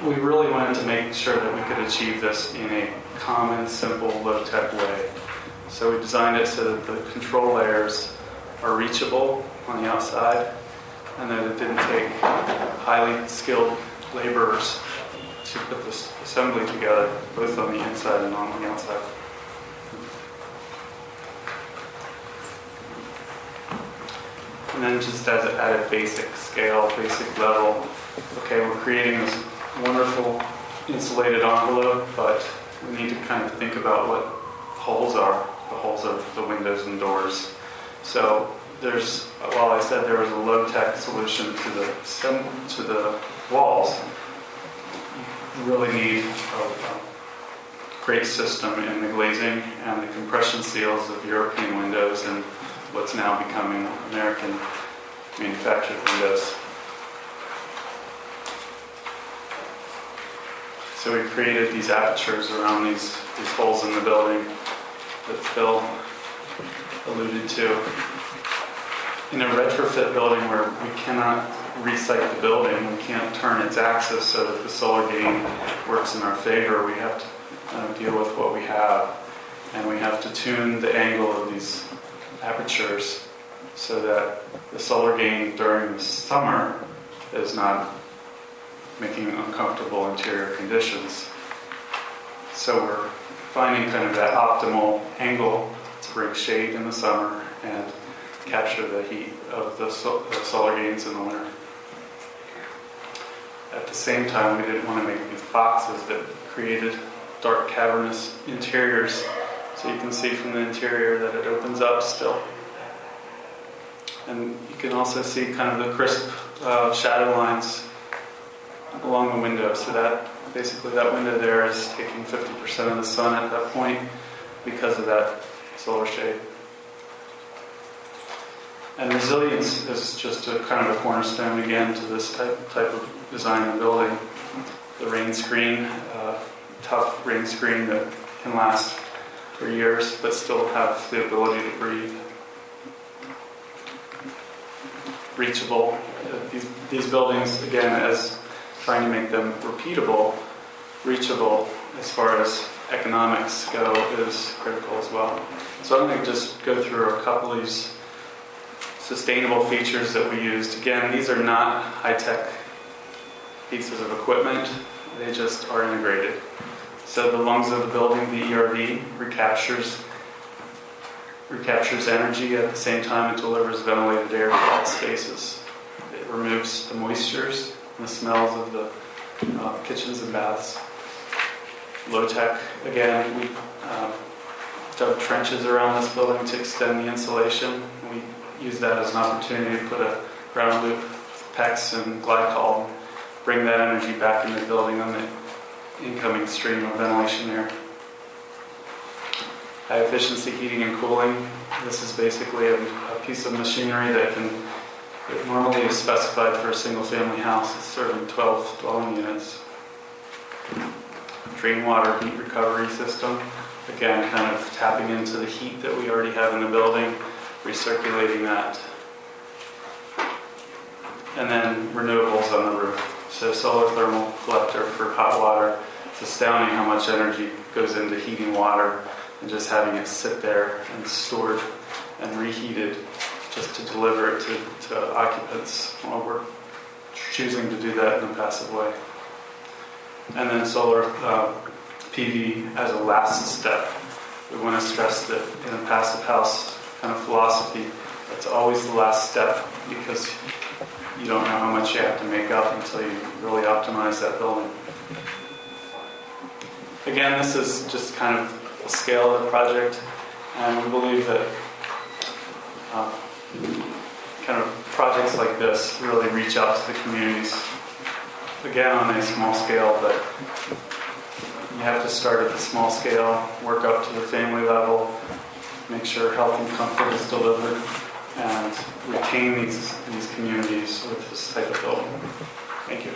[SPEAKER 5] we really wanted to make sure that we could achieve this in a common, simple, low-tech way. So we designed it so that the control layers are reachable on the outside and that it didn't take highly skilled laborers to put this assembly together, both on the inside and on the outside. And then just as at a basic scale, basic level, okay, we're creating this wonderful insulated envelope, but we need to kind of think about what holes are, the holes of the windows and doors. So there's, while I said there was a low-tech solution to the to the walls, you really need a, a great system in the glazing and the compression seals of European windows and what's now becoming American manufactured windows. So we created these apertures around these, these holes in the building that Phil alluded to. In a retrofit building where we cannot resite the building, we can't turn its axis so that the solar gain works in our favor, we have to uh, deal with what we have. And we have to tune the angle of these apertures so that the solar gain during the summer is not making uncomfortable interior conditions. So we're finding kind of that optimal angle to bring shade in the summer and capture the heat of the, so- the solar gains in the winter. At the same time, we didn't want to make these boxes that created dark cavernous interiors so you can see from the interior that it opens up still. And you can also see kind of the crisp uh, shadow lines along the window. So that basically that window there is taking 50% of the sun at that point because of that solar shade. And resilience is just a kind of a cornerstone again to this type, type of design and building. The rain screen, uh, tough rain screen that can last for years but still have the ability to breathe. Reachable. Uh, these, these buildings, again, as trying to make them repeatable, reachable as far as economics go is critical as well. So I'm going to just go through a couple of these sustainable features that we used. Again, these are not high-tech pieces of equipment. They just are integrated. So the lungs of the building, the ERV, recaptures recaptures energy at the same time it delivers ventilated air to all spaces. It removes the moistures and the smells of the uh, kitchens and baths. Low tech, again, we uh, dug trenches around this building to extend the insulation. We use that as an opportunity to put a ground loop, PEX and glycol, and bring that energy back into the building on the incoming stream of ventilation air. High efficiency heating and cooling. This is basically a, a piece of machinery that can it normally is specified for a single family house. It's serving 12 dwelling units. Drain water heat recovery system. Again, kind of tapping into the heat that we already have in the building, recirculating that. And then renewables on the roof. So solar thermal collector for hot water. It's astounding how much energy goes into heating water and just having it sit there and stored and reheated just to deliver it to, to occupants. while we're choosing to do that in a passive way. And then solar uh, PV as a last step. We want to stress that in a passive house kind of philosophy, it's always the last step because you don't know how much you have to make up until you really optimize that building. Again, this is just kind of the scale of the project, and we believe that uh, kind of projects like this really reach out to the communities. Again, on a small scale, but you have to start at the small scale, work up to the family level, make sure health and comfort is delivered, and retain these, these communities with this type of building. Thank you.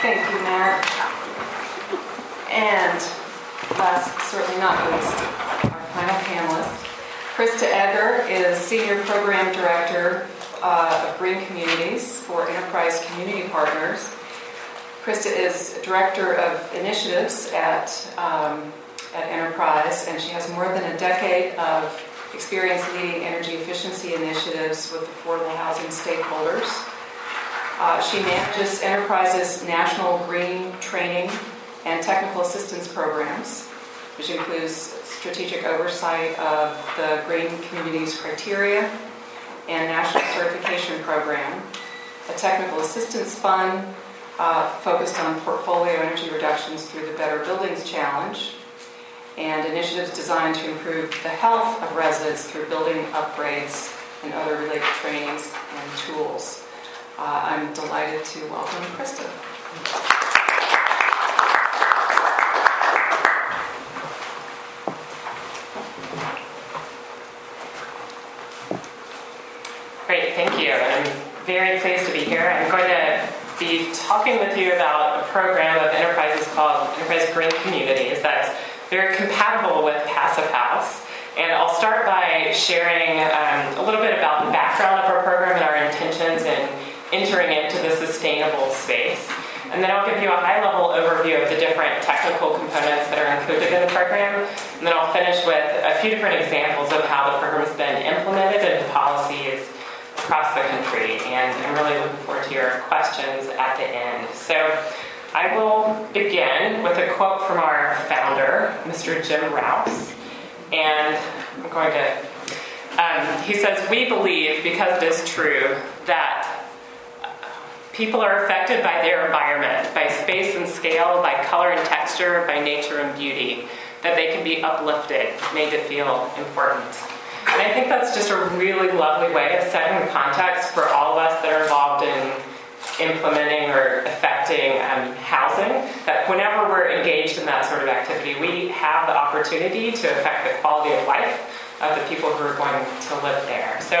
[SPEAKER 1] Thank you, Matt. And last, certainly not least, our final panelist, Krista Egger is Senior Program Director uh, of Green Communities for Enterprise Community Partners. Krista is Director of Initiatives at, um, at Enterprise, and she has more than a decade of experience leading energy efficiency initiatives with affordable housing stakeholders. Uh, she manages Enterprise's national green training and technical assistance programs, which includes strategic oversight of the Green Communities criteria and national certification program, a technical assistance fund uh, focused on portfolio energy reductions through the Better Buildings Challenge, and initiatives designed to improve the health of residents through building upgrades and other related trainings and tools. Uh, I'm delighted to welcome Krista.
[SPEAKER 6] Great, thank you. And Very pleased to be here. I'm going to be talking with you about a program of enterprises called Enterprise Green Communities that's very compatible with Passive House. And I'll start by sharing um, a little bit about the background of our program and our intentions in entering into the sustainable space. And then I'll give you a high level overview of the different technical components that are included in the program. And then I'll finish with a few different examples of how the program has been implemented into policies across the country. And I'm really looking forward to your questions at the end. So I will begin with a quote from our founder, Mr. Jim Rouse. And I'm going to, um, he says, We believe, because it is true, that People are affected by their environment, by space and scale, by color and texture, by nature and beauty, that they can be uplifted, made to feel important. And I think that's just a really lovely way of setting the context for all of us that are involved in implementing or affecting um, housing, that whenever we're engaged in that sort of activity, we have the opportunity to affect the quality of life of the people who are going to live there. So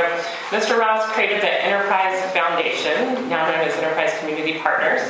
[SPEAKER 6] Mr. Rouse created the Enterprise Foundation, now known as Enterprise Community Partners,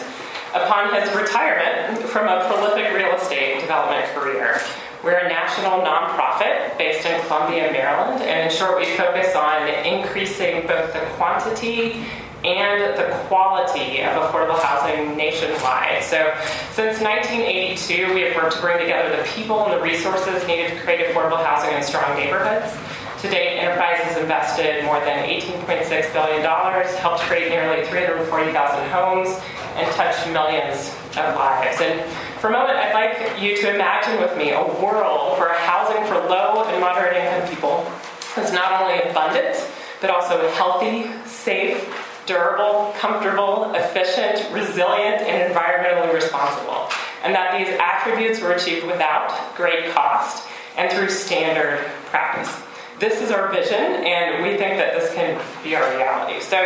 [SPEAKER 6] upon his retirement from a prolific real estate development career. We're a national nonprofit based in Columbia, Maryland, and in short, we focus on increasing both the quantity and the quality of affordable housing nationwide. So, since 1982, we have worked to bring together the people and the resources needed to create affordable housing in strong neighborhoods. To date, Enterprise has invested more than $18.6 billion, helped create nearly 340,000 homes, and touched millions of lives. And for a moment, I'd like you to imagine with me a world where housing for low and moderate income people is not only abundant, but also healthy, safe, durable, comfortable, efficient, resilient, and environmentally responsible. And that these attributes were achieved without great cost and through standard practice. This is our vision, and we think that this can be our reality. So,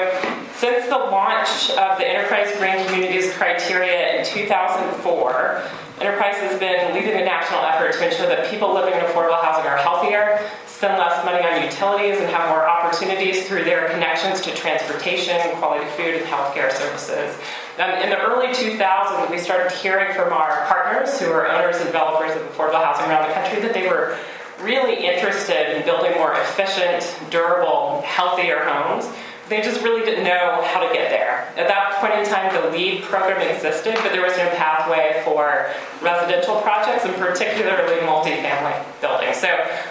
[SPEAKER 6] since the launch of the Enterprise Green Communities criteria in 2004, Enterprise has been leading a national effort to ensure that people living in affordable housing are healthier, spend less money on utilities, and have more opportunities through their connections to transportation, quality food, and healthcare services. Um, in the early 2000s, we started hearing from our partners, who are owners and developers of affordable housing around the country, that they were really interested in building more efficient, durable, healthier homes they just really didn't know how to get there. At that point in time, the LEED program existed, but there was no pathway for residential projects, and particularly multifamily buildings. So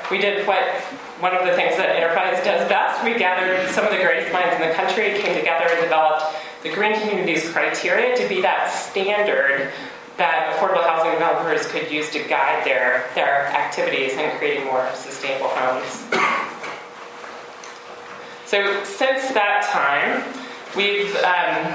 [SPEAKER 6] we did what one of the things that Enterprise does best. We gathered some of the greatest minds in the country, came together and developed the green communities criteria to be that standard that affordable housing developers could use to guide their, their activities in creating more sustainable homes. So since that time, we've um,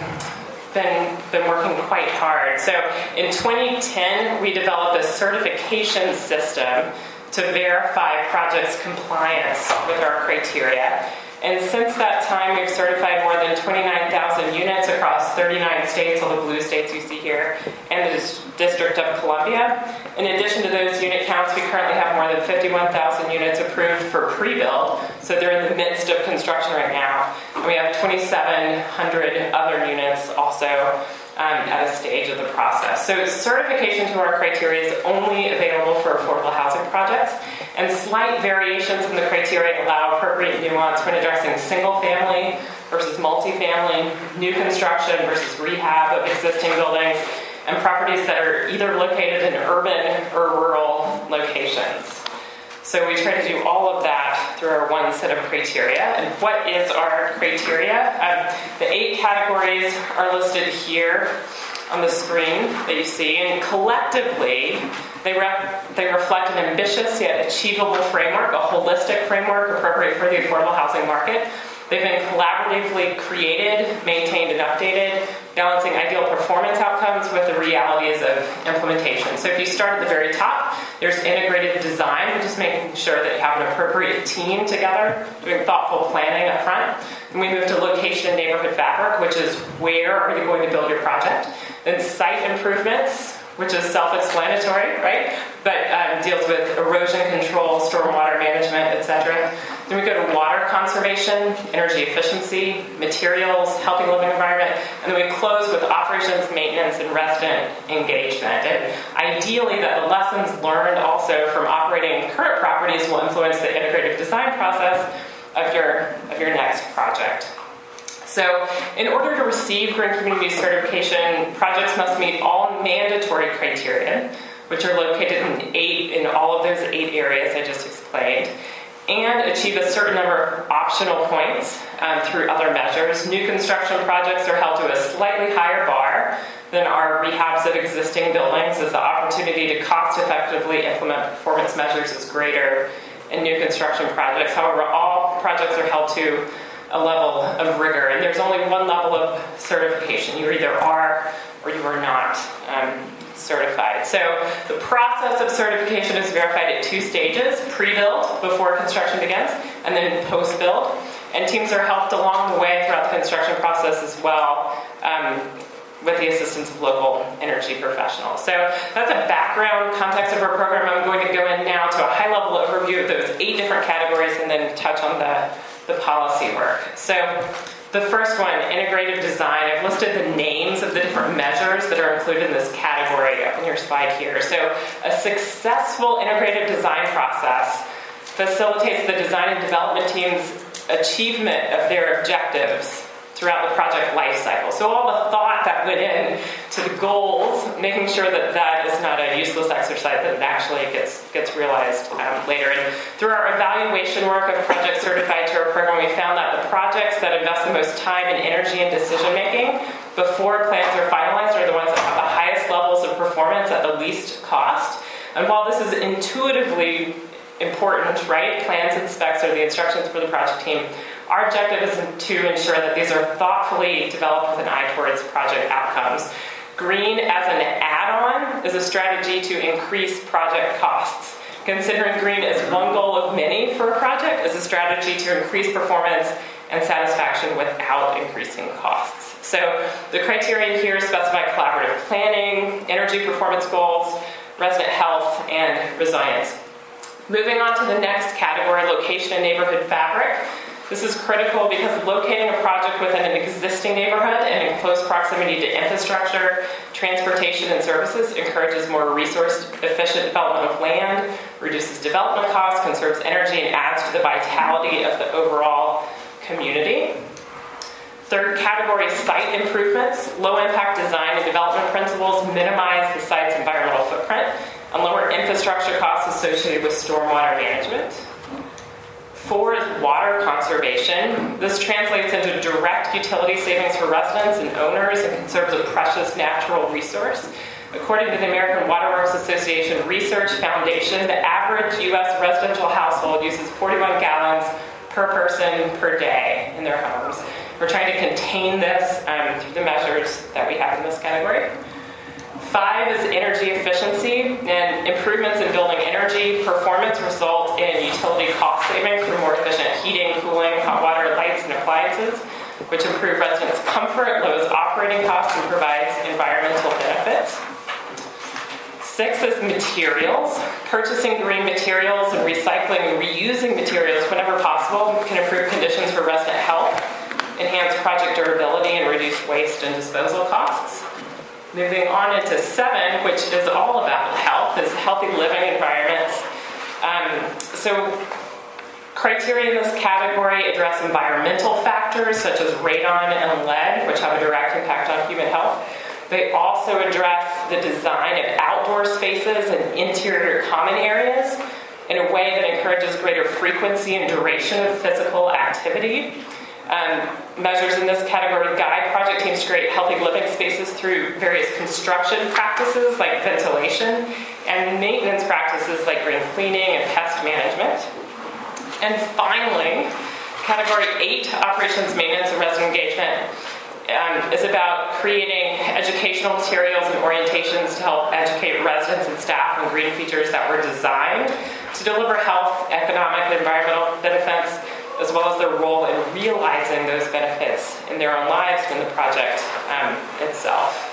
[SPEAKER 6] been, been working quite hard. So in 2010, we developed a certification system to verify projects' compliance with our criteria. And since that time, we've certified more than 29,000 units across 39 states, all the blue states you see here, and the District of Columbia. In addition to those unit counts, we currently have more than 51,000 units approved for pre-build, so they're in the midst of construction right now. And we have 2,700 other units also um, at a stage of the process. So certification to our criteria is only available for affordable housing projects, and slight variations in the criteria allow appropriate nuance when addressing single family versus multifamily, new construction versus rehab of existing buildings, and properties that are either located in urban or rural locations. So we try to do all of that through our one set of criteria. And what is our criteria? Um, the eight categories are listed here on the screen that you see, and collectively, they, rep- they reflect an ambitious yet achievable framework, a holistic framework appropriate for the affordable housing market They've been collaboratively created, maintained, and updated, balancing ideal performance outcomes with the realities of implementation. So if you start at the very top, there's integrated design, which is making sure that you have an appropriate team together, doing thoughtful planning up front. And we move to location and neighborhood fabric, which is where are you going to build your project. Then site improvements, which is self-explanatory, right? But um, deals with erosion control, stormwater management, etc. Then we go to water conservation, energy efficiency, materials, healthy living environment, and then we close with operations, maintenance, and resident engagement. And ideally, that the lessons learned also from operating current properties will influence the integrative design process of your of your next project. So, in order to receive Green Community certification, projects must meet all mandatory criteria, which are located in eight in all of those eight areas I just explained and achieve a certain number of optional points um, through other measures. New construction projects are held to a slightly higher bar than our rehabs of existing buildings, as the opportunity to cost effectively implement performance measures is greater in new construction projects. However, all projects are held to a level of rigor, and there's only one level of certification. You either are or you are not. Um, certified. So the process of certification is verified at two stages pre build, before construction begins, and then post build. And teams are helped along the way throughout the construction process as well. Um, with the assistance of local energy professionals. So that's a background context of our program. I'm going to go in now to a high level overview of those eight different categories and then touch on the, the policy work. So the first one, integrative design, I've listed the names of the different measures that are included in this category on your slide here. So, a successful integrative design process facilitates the design and development team's achievement of their objectives throughout the project life cycle. So all the thought that went in to the goals, making sure that that is not a useless exercise, that it actually gets gets realized um, later. And through our evaluation work of Project Certified to our program, we found that the projects that invest the most time and energy in decision making before plans are finalized are the ones that have the highest levels of performance at the least cost. And while this is intuitively important, right? Plans and specs are the instructions for the project team our objective is to ensure that these are thoughtfully developed with an eye towards project outcomes. Green as an add on is a strategy to increase project costs. Considering green as one goal of many for a project is a strategy to increase performance and satisfaction without increasing costs. So the criteria here specify collaborative planning, energy performance goals, resident health, and resilience. Moving on to the next category, location and neighborhood fabric. This is critical because locating a project within an existing neighborhood and in close proximity to infrastructure, transportation, and services encourages more resource efficient development of land, reduces development costs, conserves energy, and adds to the vitality of the overall community. Third category, site improvements. Low impact design and development principles minimize the site's environmental footprint and lower infrastructure costs associated with stormwater management. Four is water conservation. This translates into direct utility savings for residents and owners and conserves a precious natural resource. According to the American Waterworks Association Research Foundation, the average U.S. residential household uses 41 gallons per person per day in their homes. We're trying to contain this um, through the measures that we have in this category. Five is energy efficiency, and improvements in building energy performance result in utility cost savings through more efficient heating, cooling, hot water, lights, and appliances, which improve residents' comfort, lowers operating costs, and provides environmental benefits. Six is materials. Purchasing green materials and recycling and reusing materials whenever possible can improve conditions for resident health, enhance project durability, and reduce waste and disposal costs. Moving on into seven, which is all about health, is healthy living environments. Um, so, criteria in this category address environmental factors such as radon and lead, which have a direct impact on human health. They also address the design of outdoor spaces and interior common areas in a way that encourages greater frequency and duration of physical activity. Um, measures in this category guide project teams to create healthy living spaces through various construction practices like ventilation and maintenance practices like green cleaning and pest management. And finally, category eight operations, maintenance, and resident engagement um, is about creating educational materials and orientations to help educate residents and staff on green features that were designed to deliver health, economic, and environmental benefits, as well as their role in realizing those benefits in their own lives and the project um, itself.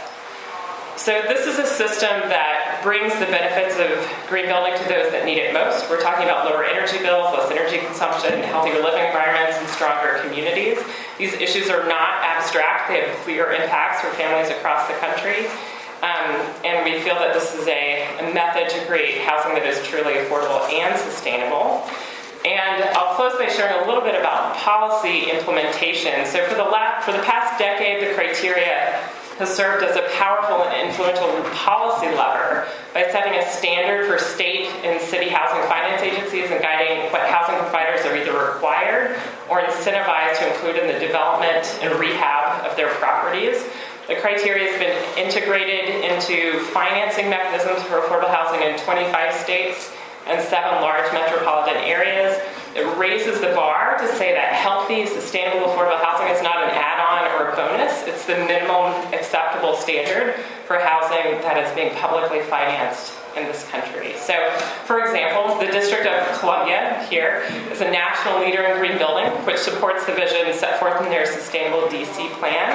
[SPEAKER 6] So this is a system that brings the benefits of green building to those that need it most. We're talking about lower energy bills, less energy consumption, healthier living environments, and stronger communities. These issues are not abstract, they have clear impacts for families across the country. Um, and we feel that this is a, a method to create housing that is truly affordable and sustainable. And I'll close by sharing a little bit about policy implementation. So for the last, for the past decade, the criteria has served as a powerful and influential policy lever by setting a standard for state and city housing finance agencies and guiding what housing providers are either required or incentivized to include in the development and rehab of their properties. The criteria has been integrated into financing mechanisms for affordable housing in 25 states and seven large metropolitan areas. It raises the bar to say that healthy, sustainable, affordable housing is not an add on or a bonus. It's the minimum acceptable standard for housing that is being publicly financed in this country. So, for example, the District of Columbia here is a national leader in green building, which supports the vision set forth in their Sustainable DC plan.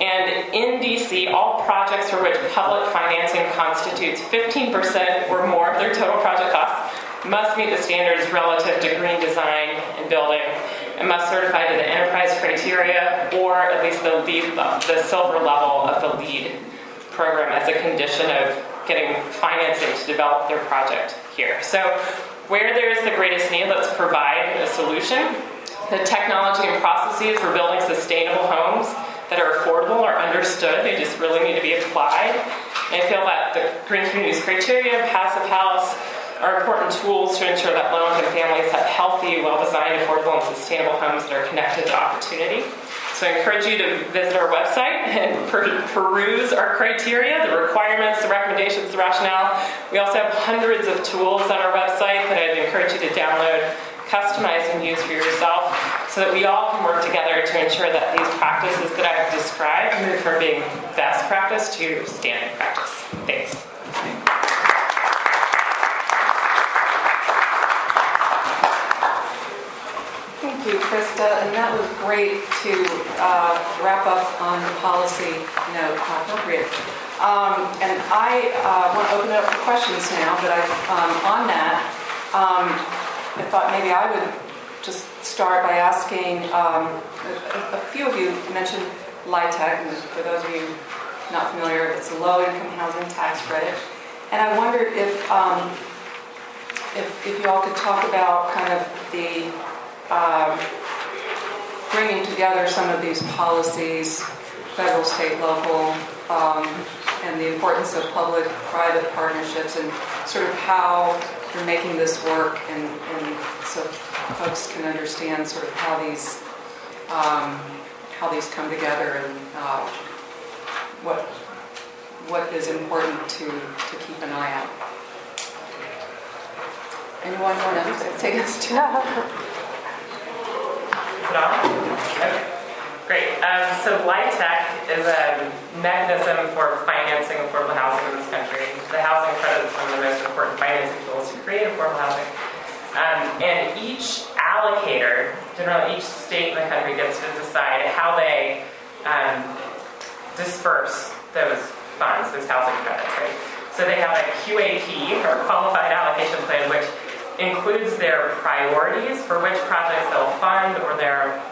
[SPEAKER 6] And in DC, all projects for which public financing constitutes 15% or more of their total project cost must meet the standards relative to green design and building and must certify to the enterprise criteria or at least the LEED, the silver level of the LEED program as a condition of getting financing to develop their project here. So where there is the greatest need, let's provide a solution. The technology and processes for building sustainable homes that are affordable are understood. They just really need to be applied. And I feel that the Green Communities criteria, Passive House, are important tools to ensure that low-income families have healthy, well-designed, affordable, and sustainable homes that are connected to opportunity. So I encourage you to visit our website and <laughs> per- peruse our criteria, the requirements, the recommendations, the rationale. We also have hundreds of tools on our website that I'd encourage you to download, customize, and use for yourself so that we all can work together to ensure that these practices that I've described move from being best practice to standard practice. Thanks.
[SPEAKER 1] Thank you, Krista, and that was great to uh, wrap up on the policy note, how appropriate. Um, And I uh, want to open it up for questions now, but I, um, on that, um, I thought maybe I would just start by asking, um, a a few of you mentioned LIHTC, and for those of you not familiar, it's a low-income housing tax credit. And I wondered if, um, if if you all could talk about kind of the um, bringing together some of these policies, federal, state, local, um, and the importance of public-private partnerships and sort of how you're making this work and, and so folks can understand sort of how these um, how these come together and uh, what what is important to, to keep an eye out. Anyone want to take us to? <laughs>
[SPEAKER 6] Okay. Great. Um, so LIHTC is a mechanism for financing affordable housing in this country. The housing credit is one of the most important financing tools to create affordable housing. Um, and each allocator, generally each state in the country gets to decide how they um, disperse those funds, those housing credits, right? So they have a QAP, or Qualified Allocation Plan, which includes their priorities for which projects they'll fund or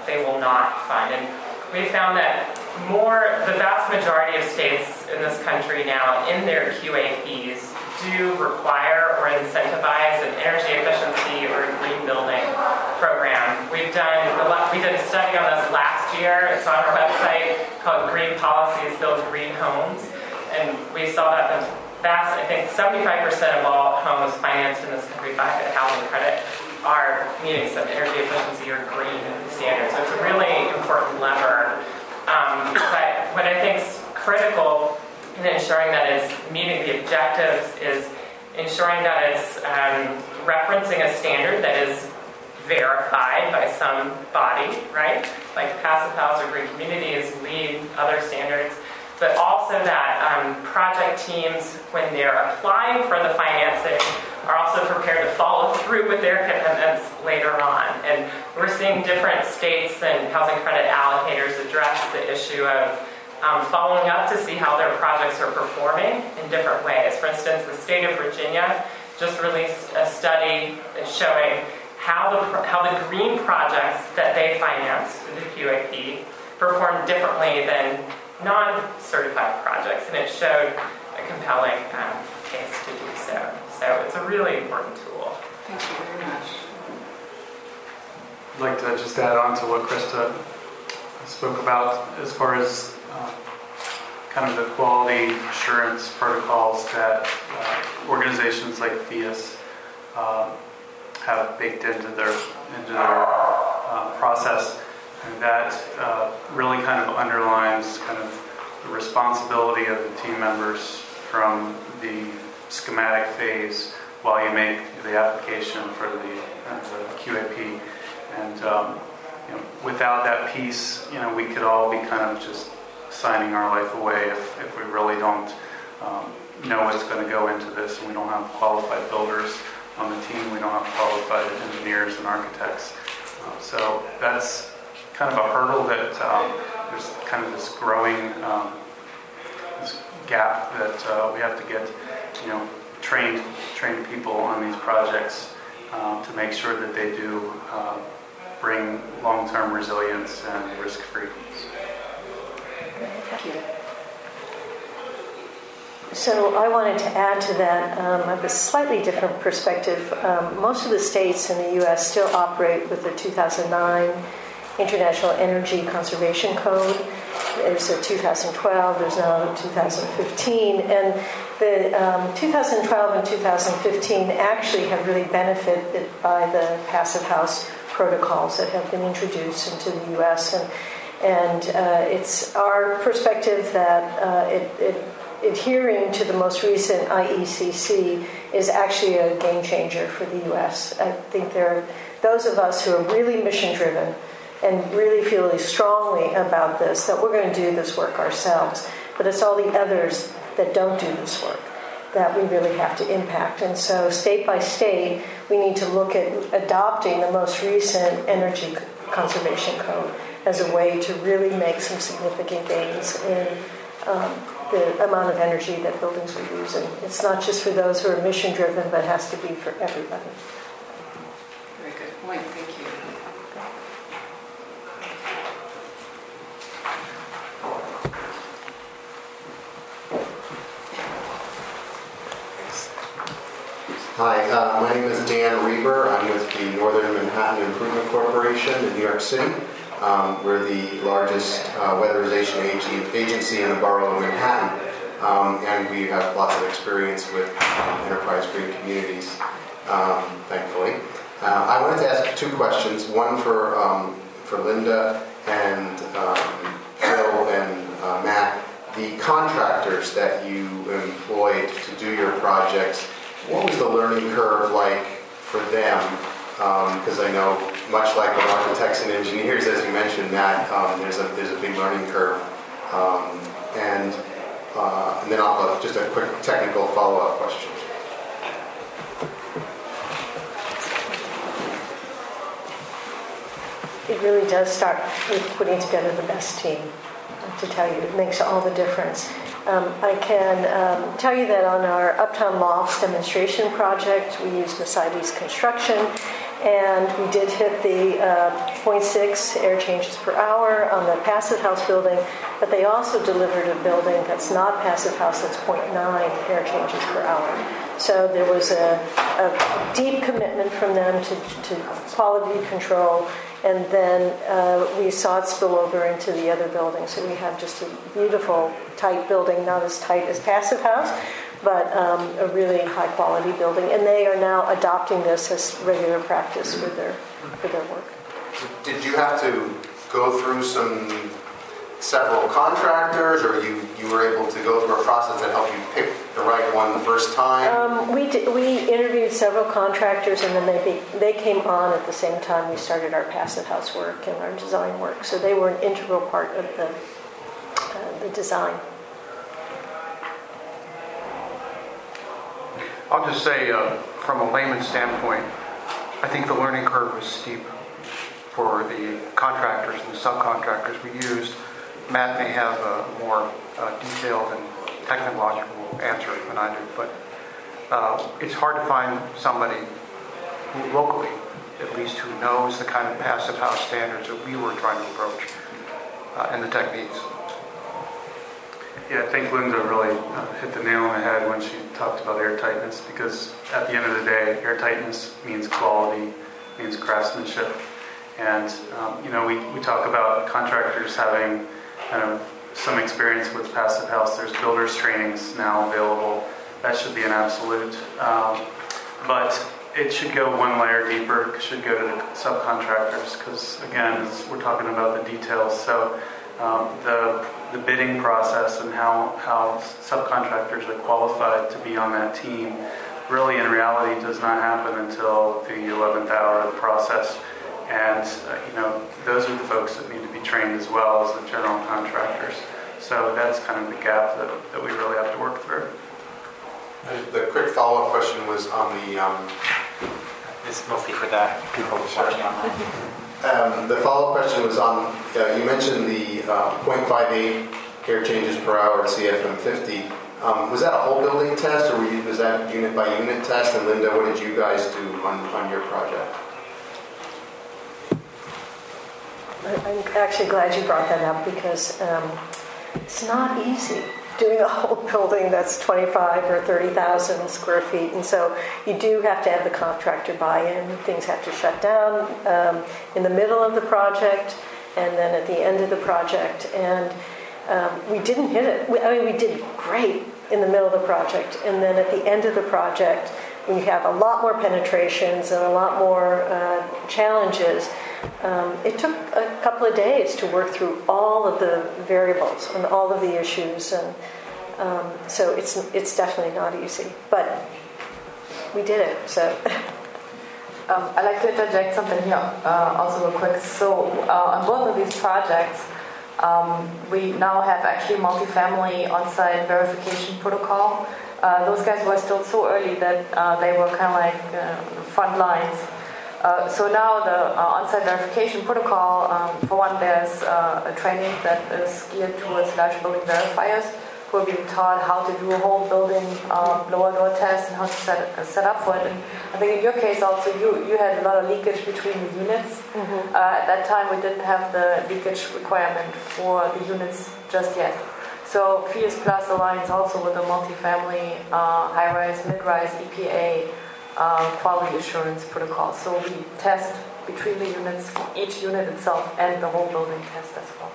[SPEAKER 6] they will not fund. And we found that more, the vast majority of states in this country now, in their QAPs, do require or incentivize an energy efficiency or green building program. We've done, we did a study on this last year. It's on our website called Green Policies Build Green Homes. And we saw that the vast, I think 75% of all homes financed in this country by the housing credit are meeting some energy efficiency or green standards. So it's a really important lever. Um, but what I think is critical in ensuring that it's meeting the objectives is ensuring that it's um, referencing a standard that is verified by some body, right? Like Passive House or Green Communities LEED other standards but also that um, project teams, when they're applying for the financing, are also prepared to follow through with their commitments later on. And we're seeing different states and housing credit allocators address the issue of um, following up to see how their projects are performing in different ways. For instance, the state of Virginia just released a study showing how the, how the green projects that they financed through the QAP performed differently than non-certified projects, and it showed a compelling um, case to do so. So it's a really important tool.
[SPEAKER 1] Thank you very much.
[SPEAKER 5] I'd like to just add on to what Krista spoke about as far as uh, kind of the quality assurance protocols that uh, organizations like PHIUS uh, have baked into their into their uh, process. And that uh, really kind of underlines kind of the responsibility of the team members from the schematic phase while you make the application for the, uh, the QAP. And um, you know, without that piece, you know, we could all be kind of just signing our life away if, if we really don't um, know what's going to go into this and we don't have qualified builders on the team, we don't have qualified engineers and architects. Uh, so that's kind of a hurdle that um, there's kind of this growing um, this gap that uh, we have to get, you know, trained trained people on these projects um, to make sure that they do uh, bring long-term resilience and risk-free.
[SPEAKER 1] Thank you.
[SPEAKER 2] So I wanted to add to that um, a slightly different perspective. Um, most of the states in the U.S. still operate with the 2009 International Energy Conservation Code. There's a 2012, there's now 2015, and the um, 2012 and 2015 actually have really benefited by the passive house protocols that have been introduced into the U.S. and and uh, it's our perspective that uh, it, it, adhering to the most recent IECC is actually a game changer for the U.S. I think there are those of us who are really mission driven and really feel strongly about this that we're going to do this work ourselves. But it's all the others that don't do this work that we really have to impact. And so, state by state, we need to look at adopting the most recent energy conservation code as a way to really make some significant gains in um, the amount of energy that buildings are using. It's not just for those who are mission driven, but has to be for everybody.
[SPEAKER 1] Very good point. Thank you.
[SPEAKER 7] Hi, uh, my name is Dan Reber. I'm with the Northern Manhattan Improvement Corporation in New York City. Um, we're the largest uh, weatherization ag- agency in the borough of Manhattan, um, and we have lots of experience with enterprise green communities, um, thankfully. Uh, I wanted to ask two questions, one for, um, for Linda and um, Phil and uh, Matt. The contractors that you employed to do your projects, what was the learning curve like for them? Because I know, much like with architects and engineers, as you mentioned, Matt, um, there's a there's a big learning curve. Um, and uh, and then I'll have just a quick technical follow-up question.
[SPEAKER 2] It really does start with putting together the best team, to tell you. It makes all the difference. Um, I can um, tell you that on our Uptown Lofts demonstration project, we used Mercedes Construction, and we did hit the uh, 0.6 air changes per hour on the passive house building, but they also delivered a building that's not passive house that's 0.9 air changes per hour. So there was a, a deep commitment from them to, to quality control and then uh, we saw it spill over into the other buildings. So we have just a beautiful, tight building, not as tight as Passive House, but um, a really high quality building. And they are now adopting this as regular practice for their for their work.
[SPEAKER 7] Did you have to go through some several contractors, or you, you were able to go through a process that helped you pick the right one the first time?
[SPEAKER 2] Um, we, did, we interviewed several contractors, and then they, be, they came on at the same time we started our passive house work and our design work. So they were an integral part of the, uh, the design.
[SPEAKER 4] I'll just say, uh, from a layman's standpoint, I think the learning curve was steep for the contractors and the subcontractors we used. Matt may have a more uh, detailed and technological answer than I do, but uh, it's hard to find somebody who, locally, at least, who knows the kind of passive house standards that we were trying to approach uh, and the techniques.
[SPEAKER 5] Yeah, I think Linda really uh, hit the nail on the head when she talked about air tightness because at the end of the day, air tightness means quality, means craftsmanship. And, um, you know, we, we talk about contractors having kind of some experience with passive house. There's builders trainings now available. That should be an absolute. Um, but it should go one layer deeper. It should go to the subcontractors because again, we're talking about the details. So um, the the bidding process and how how subcontractors are qualified to be on that team really in reality does not happen until the 11th hour of the process. And, uh, you know, those are the folks that need to be trained as well as the general contractors. So that's kind of the gap that, that we really have to work through.
[SPEAKER 7] The quick follow-up question was on the, um,
[SPEAKER 8] It's mostly for the people watching online.
[SPEAKER 7] Um, the follow-up question was on, uh, you mentioned the uh, 0.58 air changes per hour at CFM 50. Um, was that a whole building test or you, was that unit by unit test? And Linda, what did you guys do on, on your project?
[SPEAKER 2] I'm actually glad you brought that up because um, it's not easy doing a whole <laughs> building that's 25 or 30,000 square feet. And so you do have to have the contractor buy in. Things have to shut down um, in the middle of the project and then at the end of the project. And um, we didn't hit it. We, I mean, we did great in the middle of the project. And then at the end of the project, you have a lot more penetrations and a lot more uh, challenges, um, it took a couple of days to work through all of the variables and all of the issues, and um, so it's it's definitely not easy, but we did it. So. <laughs>
[SPEAKER 3] Um, I'd like to interject something here, uh, also real quick. So, uh, on both of these projects, um, we now have actually multifamily on-site verification protocol. Uh, those guys were still so early that uh, they were kind of like uh, front lines. Uh, so now the uh, on-site verification protocol, um, for one, there's uh, a training that is geared towards large building verifiers who are being taught how to do a whole building um, blower door test and how to set, uh, set up for it. And I think in your case also, you, you had a lot of leakage between the units. Mm-hmm. at that time, we didn't have the leakage requirement for the units just yet. So PHIUS Plus aligns also with the multifamily, high-rise, mid-rise EPA um, quality assurance protocol. So we test
[SPEAKER 9] between the units, each unit itself and the whole building test as well.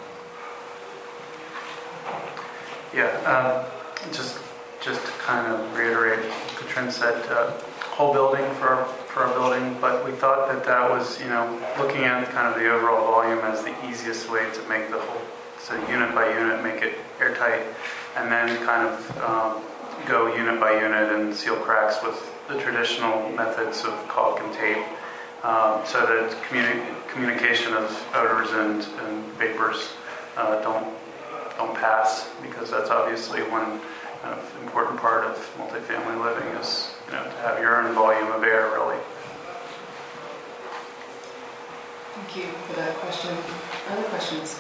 [SPEAKER 5] Yeah, um, just, just to kind of reiterate, Katrin said, uh, whole building for, our- for our building, but we thought that that was, you know, looking at kind of the overall volume as the easiest way to make the whole, so unit by unit, make it airtight, and then kind of um, go unit by unit and seal cracks with the traditional methods of caulk and tape, um, so that communi- communication of odors and and vapors uh, don't don't pass, because that's obviously one kind of important part of multifamily living is, you know, to have your own volume of air, really.
[SPEAKER 3] Thank you for that question. Other questions?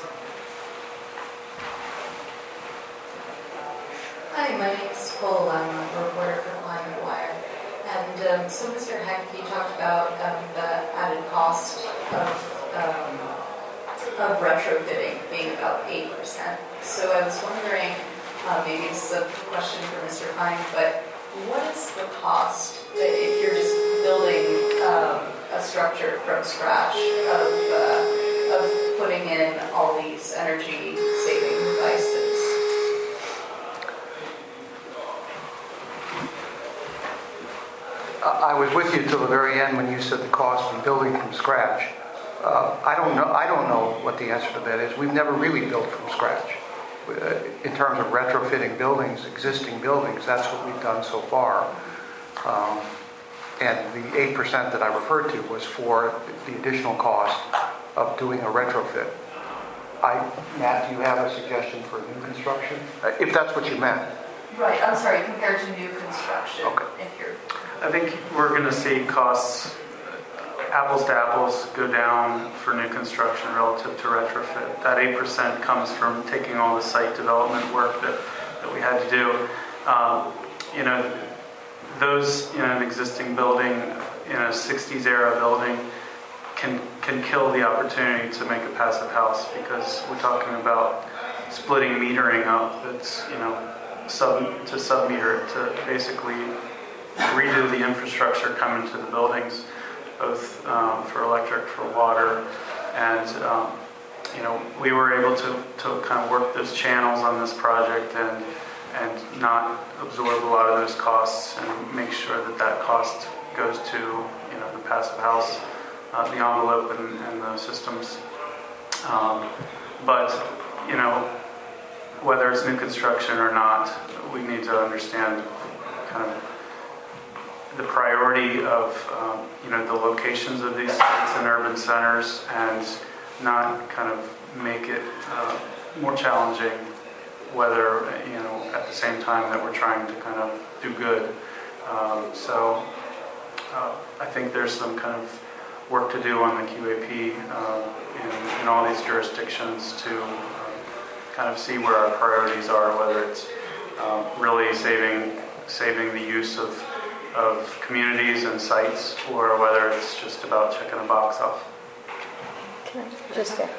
[SPEAKER 10] Hi, my name is Cole. I'm a reporter for Climate Wire. And um, so, Mr. Heck, you talked about um, the added cost of, um, of retrofitting being about 8%. So I was wondering, uh, maybe this is a question for Mr. Pine, but what is the cost if you're just building um, a structure from scratch of, uh, of putting in all these energy saving devices?
[SPEAKER 4] I was with you till the very end when you said the cost of building from scratch. Uh, I don't know, I don't know what the answer to that is. We've never really built from scratch. Uh, In terms of retrofitting buildings, existing buildings, that's what we've done so far. Um, And the 8% that I referred to was for the additional cost of doing a retrofit. I, Matt, do you have a suggestion for new construction? Uh, If that's what you meant.
[SPEAKER 10] Right, I'm sorry, compared to new construction,
[SPEAKER 4] Okay.
[SPEAKER 10] if you're,
[SPEAKER 5] I think we're going to see costs, apples to apples, go down for new construction relative to retrofit. That 8% comes from taking all the site development work that, that we had to do. Um, You know, those in an existing building, in a 60s era building, can, can kill the opportunity to make a passive house because we're talking about splitting metering up that's, you know, sub, to sub-meter it, to basically redo the infrastructure coming to the buildings, both um, for electric, for water, and, um, you know, we were able to, to kind of work those channels on this project and, and not absorb a lot of those costs and make sure that that cost goes to, you know, the passive house, uh, the envelope and, and the systems. Um, But, you know, whether it's new construction or not, we need to understand kind of the priority of, um, you know, the locations of these sites in urban centers and not kind of make it uh, more challenging, whether, you know, at the same time that we're trying to kind of do good. Um, So uh, I think there's some kind of work to do on the QAP uh, in, in all these jurisdictions to uh, kind of see where our priorities are, whether it's um, really saving, saving the use of, of communities and sites, or whether it's just about checking a box off.
[SPEAKER 2] Can I just add?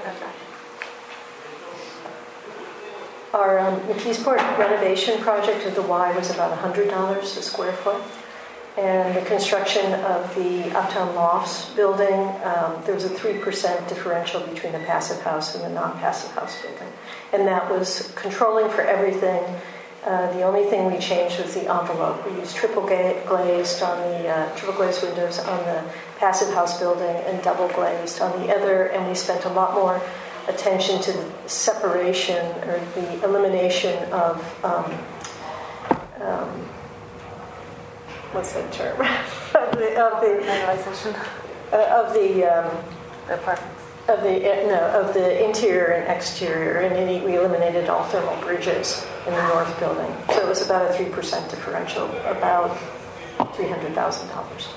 [SPEAKER 2] Our um, McKeesport renovation project of the Y was about $100 a square foot. And the construction of the Uptown Lofts building, um, there was a 3% differential between the passive house and the non-passive house building. And that was controlling for everything. Uh, the only thing we changed was the envelope. We used triple ga- glazed on the uh, triple glazed windows on the passive house building and double glazed on the other, and we spent a lot more attention to the separation or the elimination of um, um, what's that term <laughs> of the of the, uh, of the um,
[SPEAKER 9] the apartments.
[SPEAKER 2] Of the uh, no of the interior and exterior, and then we eliminated all thermal bridges in the north building. So it was about a three percent differential, about three hundred thousand dollars.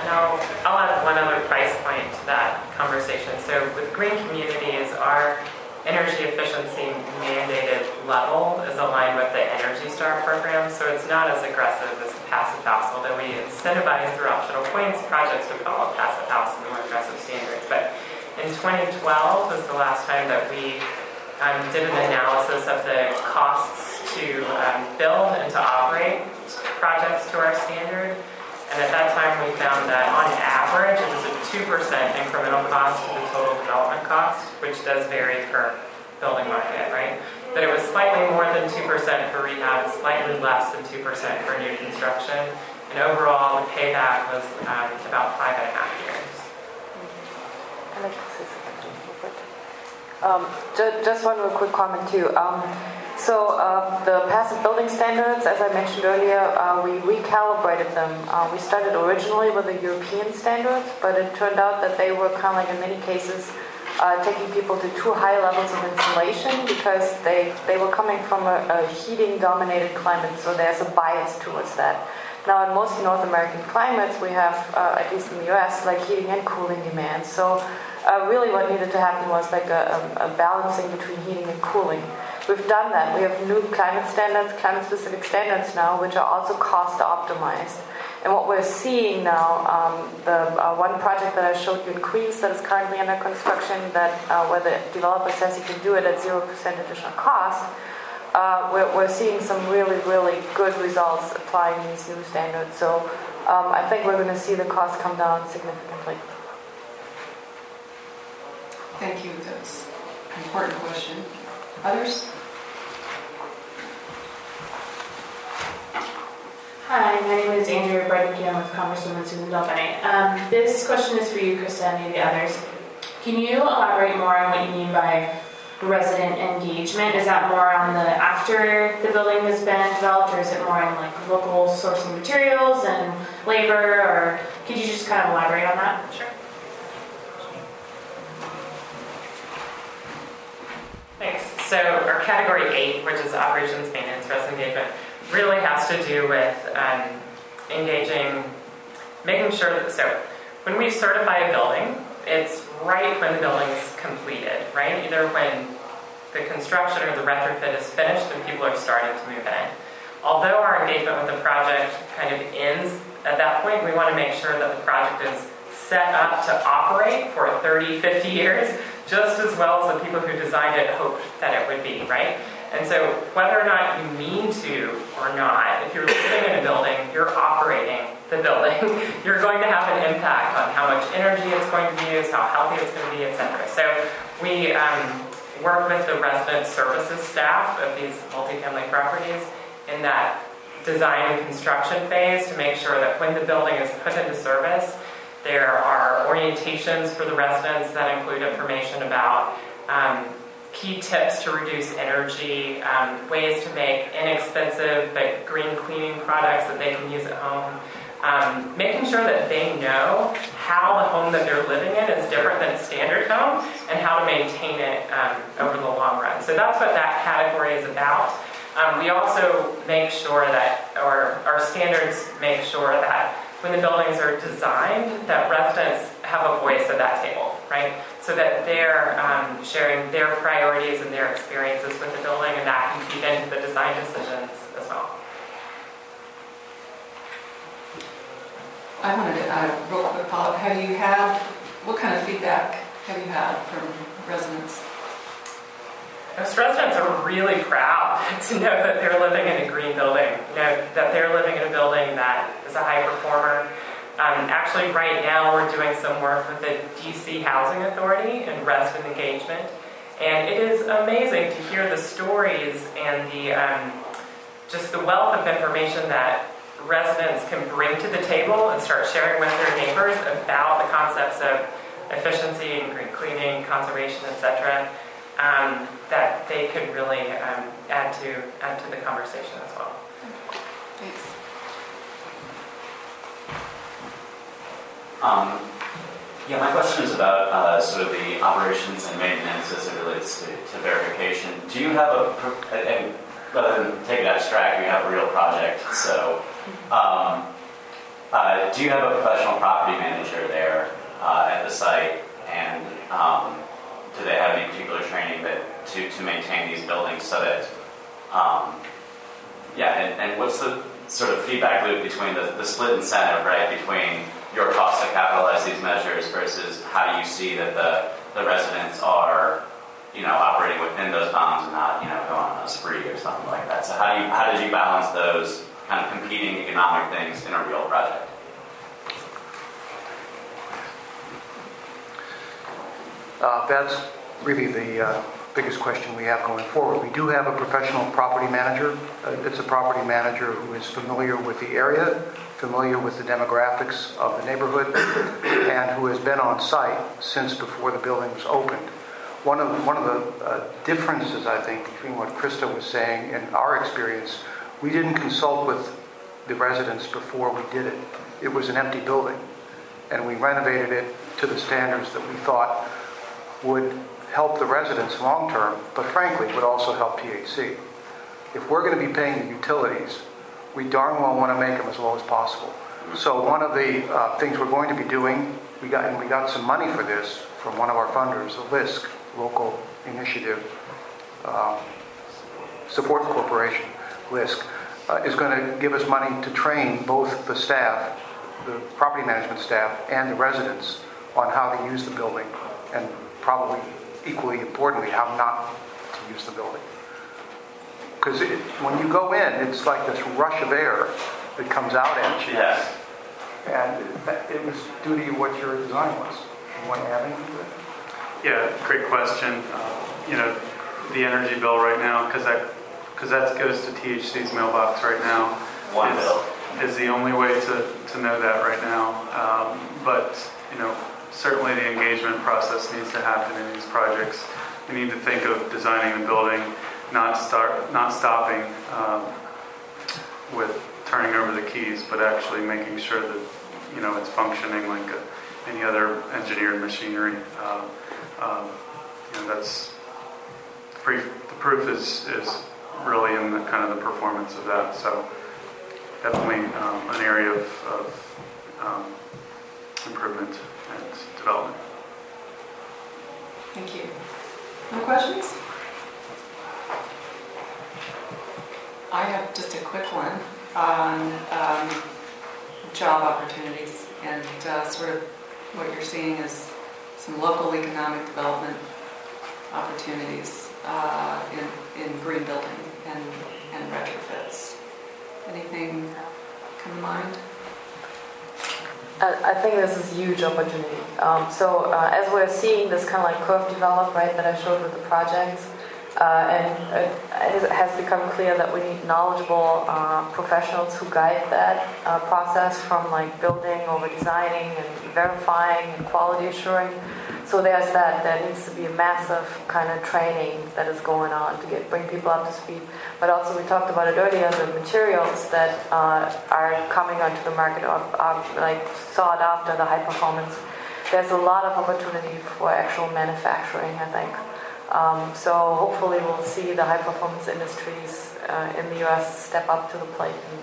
[SPEAKER 6] And I'll, I'll add one other price point to that conversation. So with green communities, our energy efficiency mandated level is aligned with the Energy Star program, so it's not as aggressive as passive house, although we incentivize through optional points projects to follow passive house and more aggressive standards. But in 2012 was the last time that we um, did an analysis of the costs to um, build and to operate projects to our standard. And at that time, we found that on average, it was a 2% incremental cost to the total development cost, which does vary per building market, right? But it was slightly more than 2% for rehab, slightly less than 2% for new construction. And overall, the payback was um, about five and a half years.
[SPEAKER 3] Quick. Um, ju- just one real quick comment too. Um, so uh, the passive building standards, as I mentioned earlier, uh, we recalibrated them. Uh, we started originally with the European standards, but it turned out that they were kind of like in many cases uh, taking people to too high levels of insulation because they, they were coming from a, a heating dominated climate, so there's a bias towards that. Now, in most North American climates, we have, uh, at least in the US, like heating and cooling demands. So, uh, really, what needed to happen was like a, a, a balancing between heating and cooling. We've done that. We have new climate standards, climate specific standards now, which are also cost optimized. And what we're seeing now, um, the uh, one project that I showed you in Queens that is currently under construction, that uh, where the developer says he can do it at zero percent additional cost, uh, we're, we're seeing some really, really good results applying these new standards. So um, I think we're going to see the cost come down significantly.
[SPEAKER 1] Thank you. That's an important question. Others?
[SPEAKER 11] Hi, my name is Andrea Brighton with Congresswoman Suzan DelBene. Um, this question is for you, Krista, and maybe others. Can you elaborate more on what you mean by resident engagement? Is that more on the after the building has been developed, or is it more on like local sourcing materials and labor, or could you just kind of elaborate on that?
[SPEAKER 6] Sure. Thanks. So our category eight, which is operations, maintenance, resident engagement, really has to do with um, engaging, making sure that, so when we certify a building, it's right when the building is completed, right? Either when the construction or the retrofit is finished and people are starting to move in. Although our engagement with the project kind of ends at that point, we want to make sure that the project is set up to operate for 30, 50 years, just as well as the people who designed it hoped that it would be, right? And so, whether or not you mean to or not, if you're living in a building, you're operating the building, <laughs> you're going to have an impact on how much energy it's going to use, how healthy it's going to be, etc. So, we um, work with the resident services staff of these multifamily properties in that design and construction phase to make sure that when the building is put into service, there are orientations for the residents that include information about um, key tips to reduce energy, um, ways to make inexpensive but green cleaning products that they can use at home. Um, making sure that they know how the home that they're living in is different than a standard home and how to maintain it um, over the long run. So that's what that category is about. Um, we also make sure that, or our standards make sure that when the buildings are designed, that residents have a voice at that table, right? So that they're um, sharing their priorities and their experiences with the building, and that can feed into the design decisions as well.
[SPEAKER 1] I wanted to add real quick follow-up. Have you had, what kind of feedback have you had from residents?
[SPEAKER 6] Most residents are really proud to know that they're living in a green building, you know, that they're living in a building that is a high performer. Um, actually, right now, we're doing some work with the DC Housing Authority and resident engagement. And it is amazing to hear the stories and the um, just the wealth of information that residents can bring to the table and start sharing with their neighbors about the concepts of efficiency and green cleaning, conservation, etc um, that they could really um, add to add to the conversation as well.
[SPEAKER 1] Thanks.
[SPEAKER 12] Um, yeah, my question is about uh, sort of the operations and maintenance as it relates to, to verification. Do you have a, and rather than take it abstract, you have a real project. So, um, uh, do you have a professional property manager there uh, at the site, and um, do they have any particular training that to, to maintain these buildings so that, um, yeah, and, and what's the sort of feedback loop between the, the split incentive, right, between your cost to capitalize these measures versus how do you see that the, the residents are, you know, operating within those bounds and not, you know, going on a spree or something like that. So how do you, how did you balance those kind of competing economic things in a real project?
[SPEAKER 4] Uh, That's really the uh, biggest question we have going forward. We do have a professional property manager. Uh, It's a property manager who is familiar with the area, familiar with the demographics of the neighborhood, <coughs> and who has been on site since before the building was opened. One of, one of the uh, differences, I think, between what Krista was saying and our experience, we didn't consult with the residents before we did it. It was an empty building, and we renovated it to the standards that we thought would help the residents long-term, but frankly, would also help THC. If we're going to be paying the utilities, we darn well want to make them as low as possible. So one of the uh, things we're going to be doing, we got, and we got some money for this from one of our funders, the LISC, Local Initiative uh, Support Corporation, LISC, uh, is going to give us money to train both the staff, the property management staff, and the residents on how to use the building, and probably equally importantly, how not to use the building. Because when you go in, it's like this rush of air that comes out at you.
[SPEAKER 12] Yes.
[SPEAKER 4] And it- it was due to what your design was. You want to add anything to it?
[SPEAKER 5] Yeah, great question. Uh, You know, the energy bill right now, because that, because that goes to THC's mailbox right now.
[SPEAKER 12] One
[SPEAKER 5] is-
[SPEAKER 12] bill.
[SPEAKER 5] Is the only way to, to know that right now. Um, But, you know, certainly the engagement process needs to happen in these projects. We need to think of designing the building, not start, not stopping um, with turning over the keys, but actually making sure that, you know, it's functioning like a- any other engineered machinery. Um, um, You know, that's, the proof is, is really in the kind of the performance of that, so definitely um, an area of, of um, improvement and development.
[SPEAKER 1] Thank you. More questions? I have just a quick one on um, job opportunities and uh, sort of what you're seeing as some local economic development opportunities uh, in, in green building and, and retrofits. Anything come to mind?
[SPEAKER 3] I think this is huge opportunity. Um, so uh, as we're seeing this kind of like curve develop, right, that I showed with the projects, uh, and it has- has become clear that we need knowledgeable uh, professionals who guide that uh, process from like building over designing and verifying and quality assuring. So there's that. There needs to be a massive kind of training that is going on to get bring people up to speed. But also we talked about it earlier, the materials that uh, are coming onto the market are, are like sought after, the high performance. There's a lot of opportunity for actual manufacturing, I think. Um, so hopefully we'll see the high performance industries uh, in the US step up to the plate and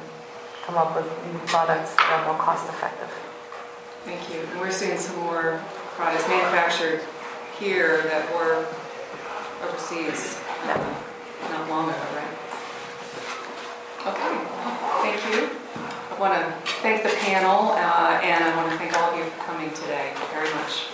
[SPEAKER 3] come up with new products that are more cost effective.
[SPEAKER 1] Thank you. And we're seeing some more products manufactured here that were overseas uh, not long ago, right? Okay, thank you. I want to thank the panel uh, and I want to thank all of you for coming today very much.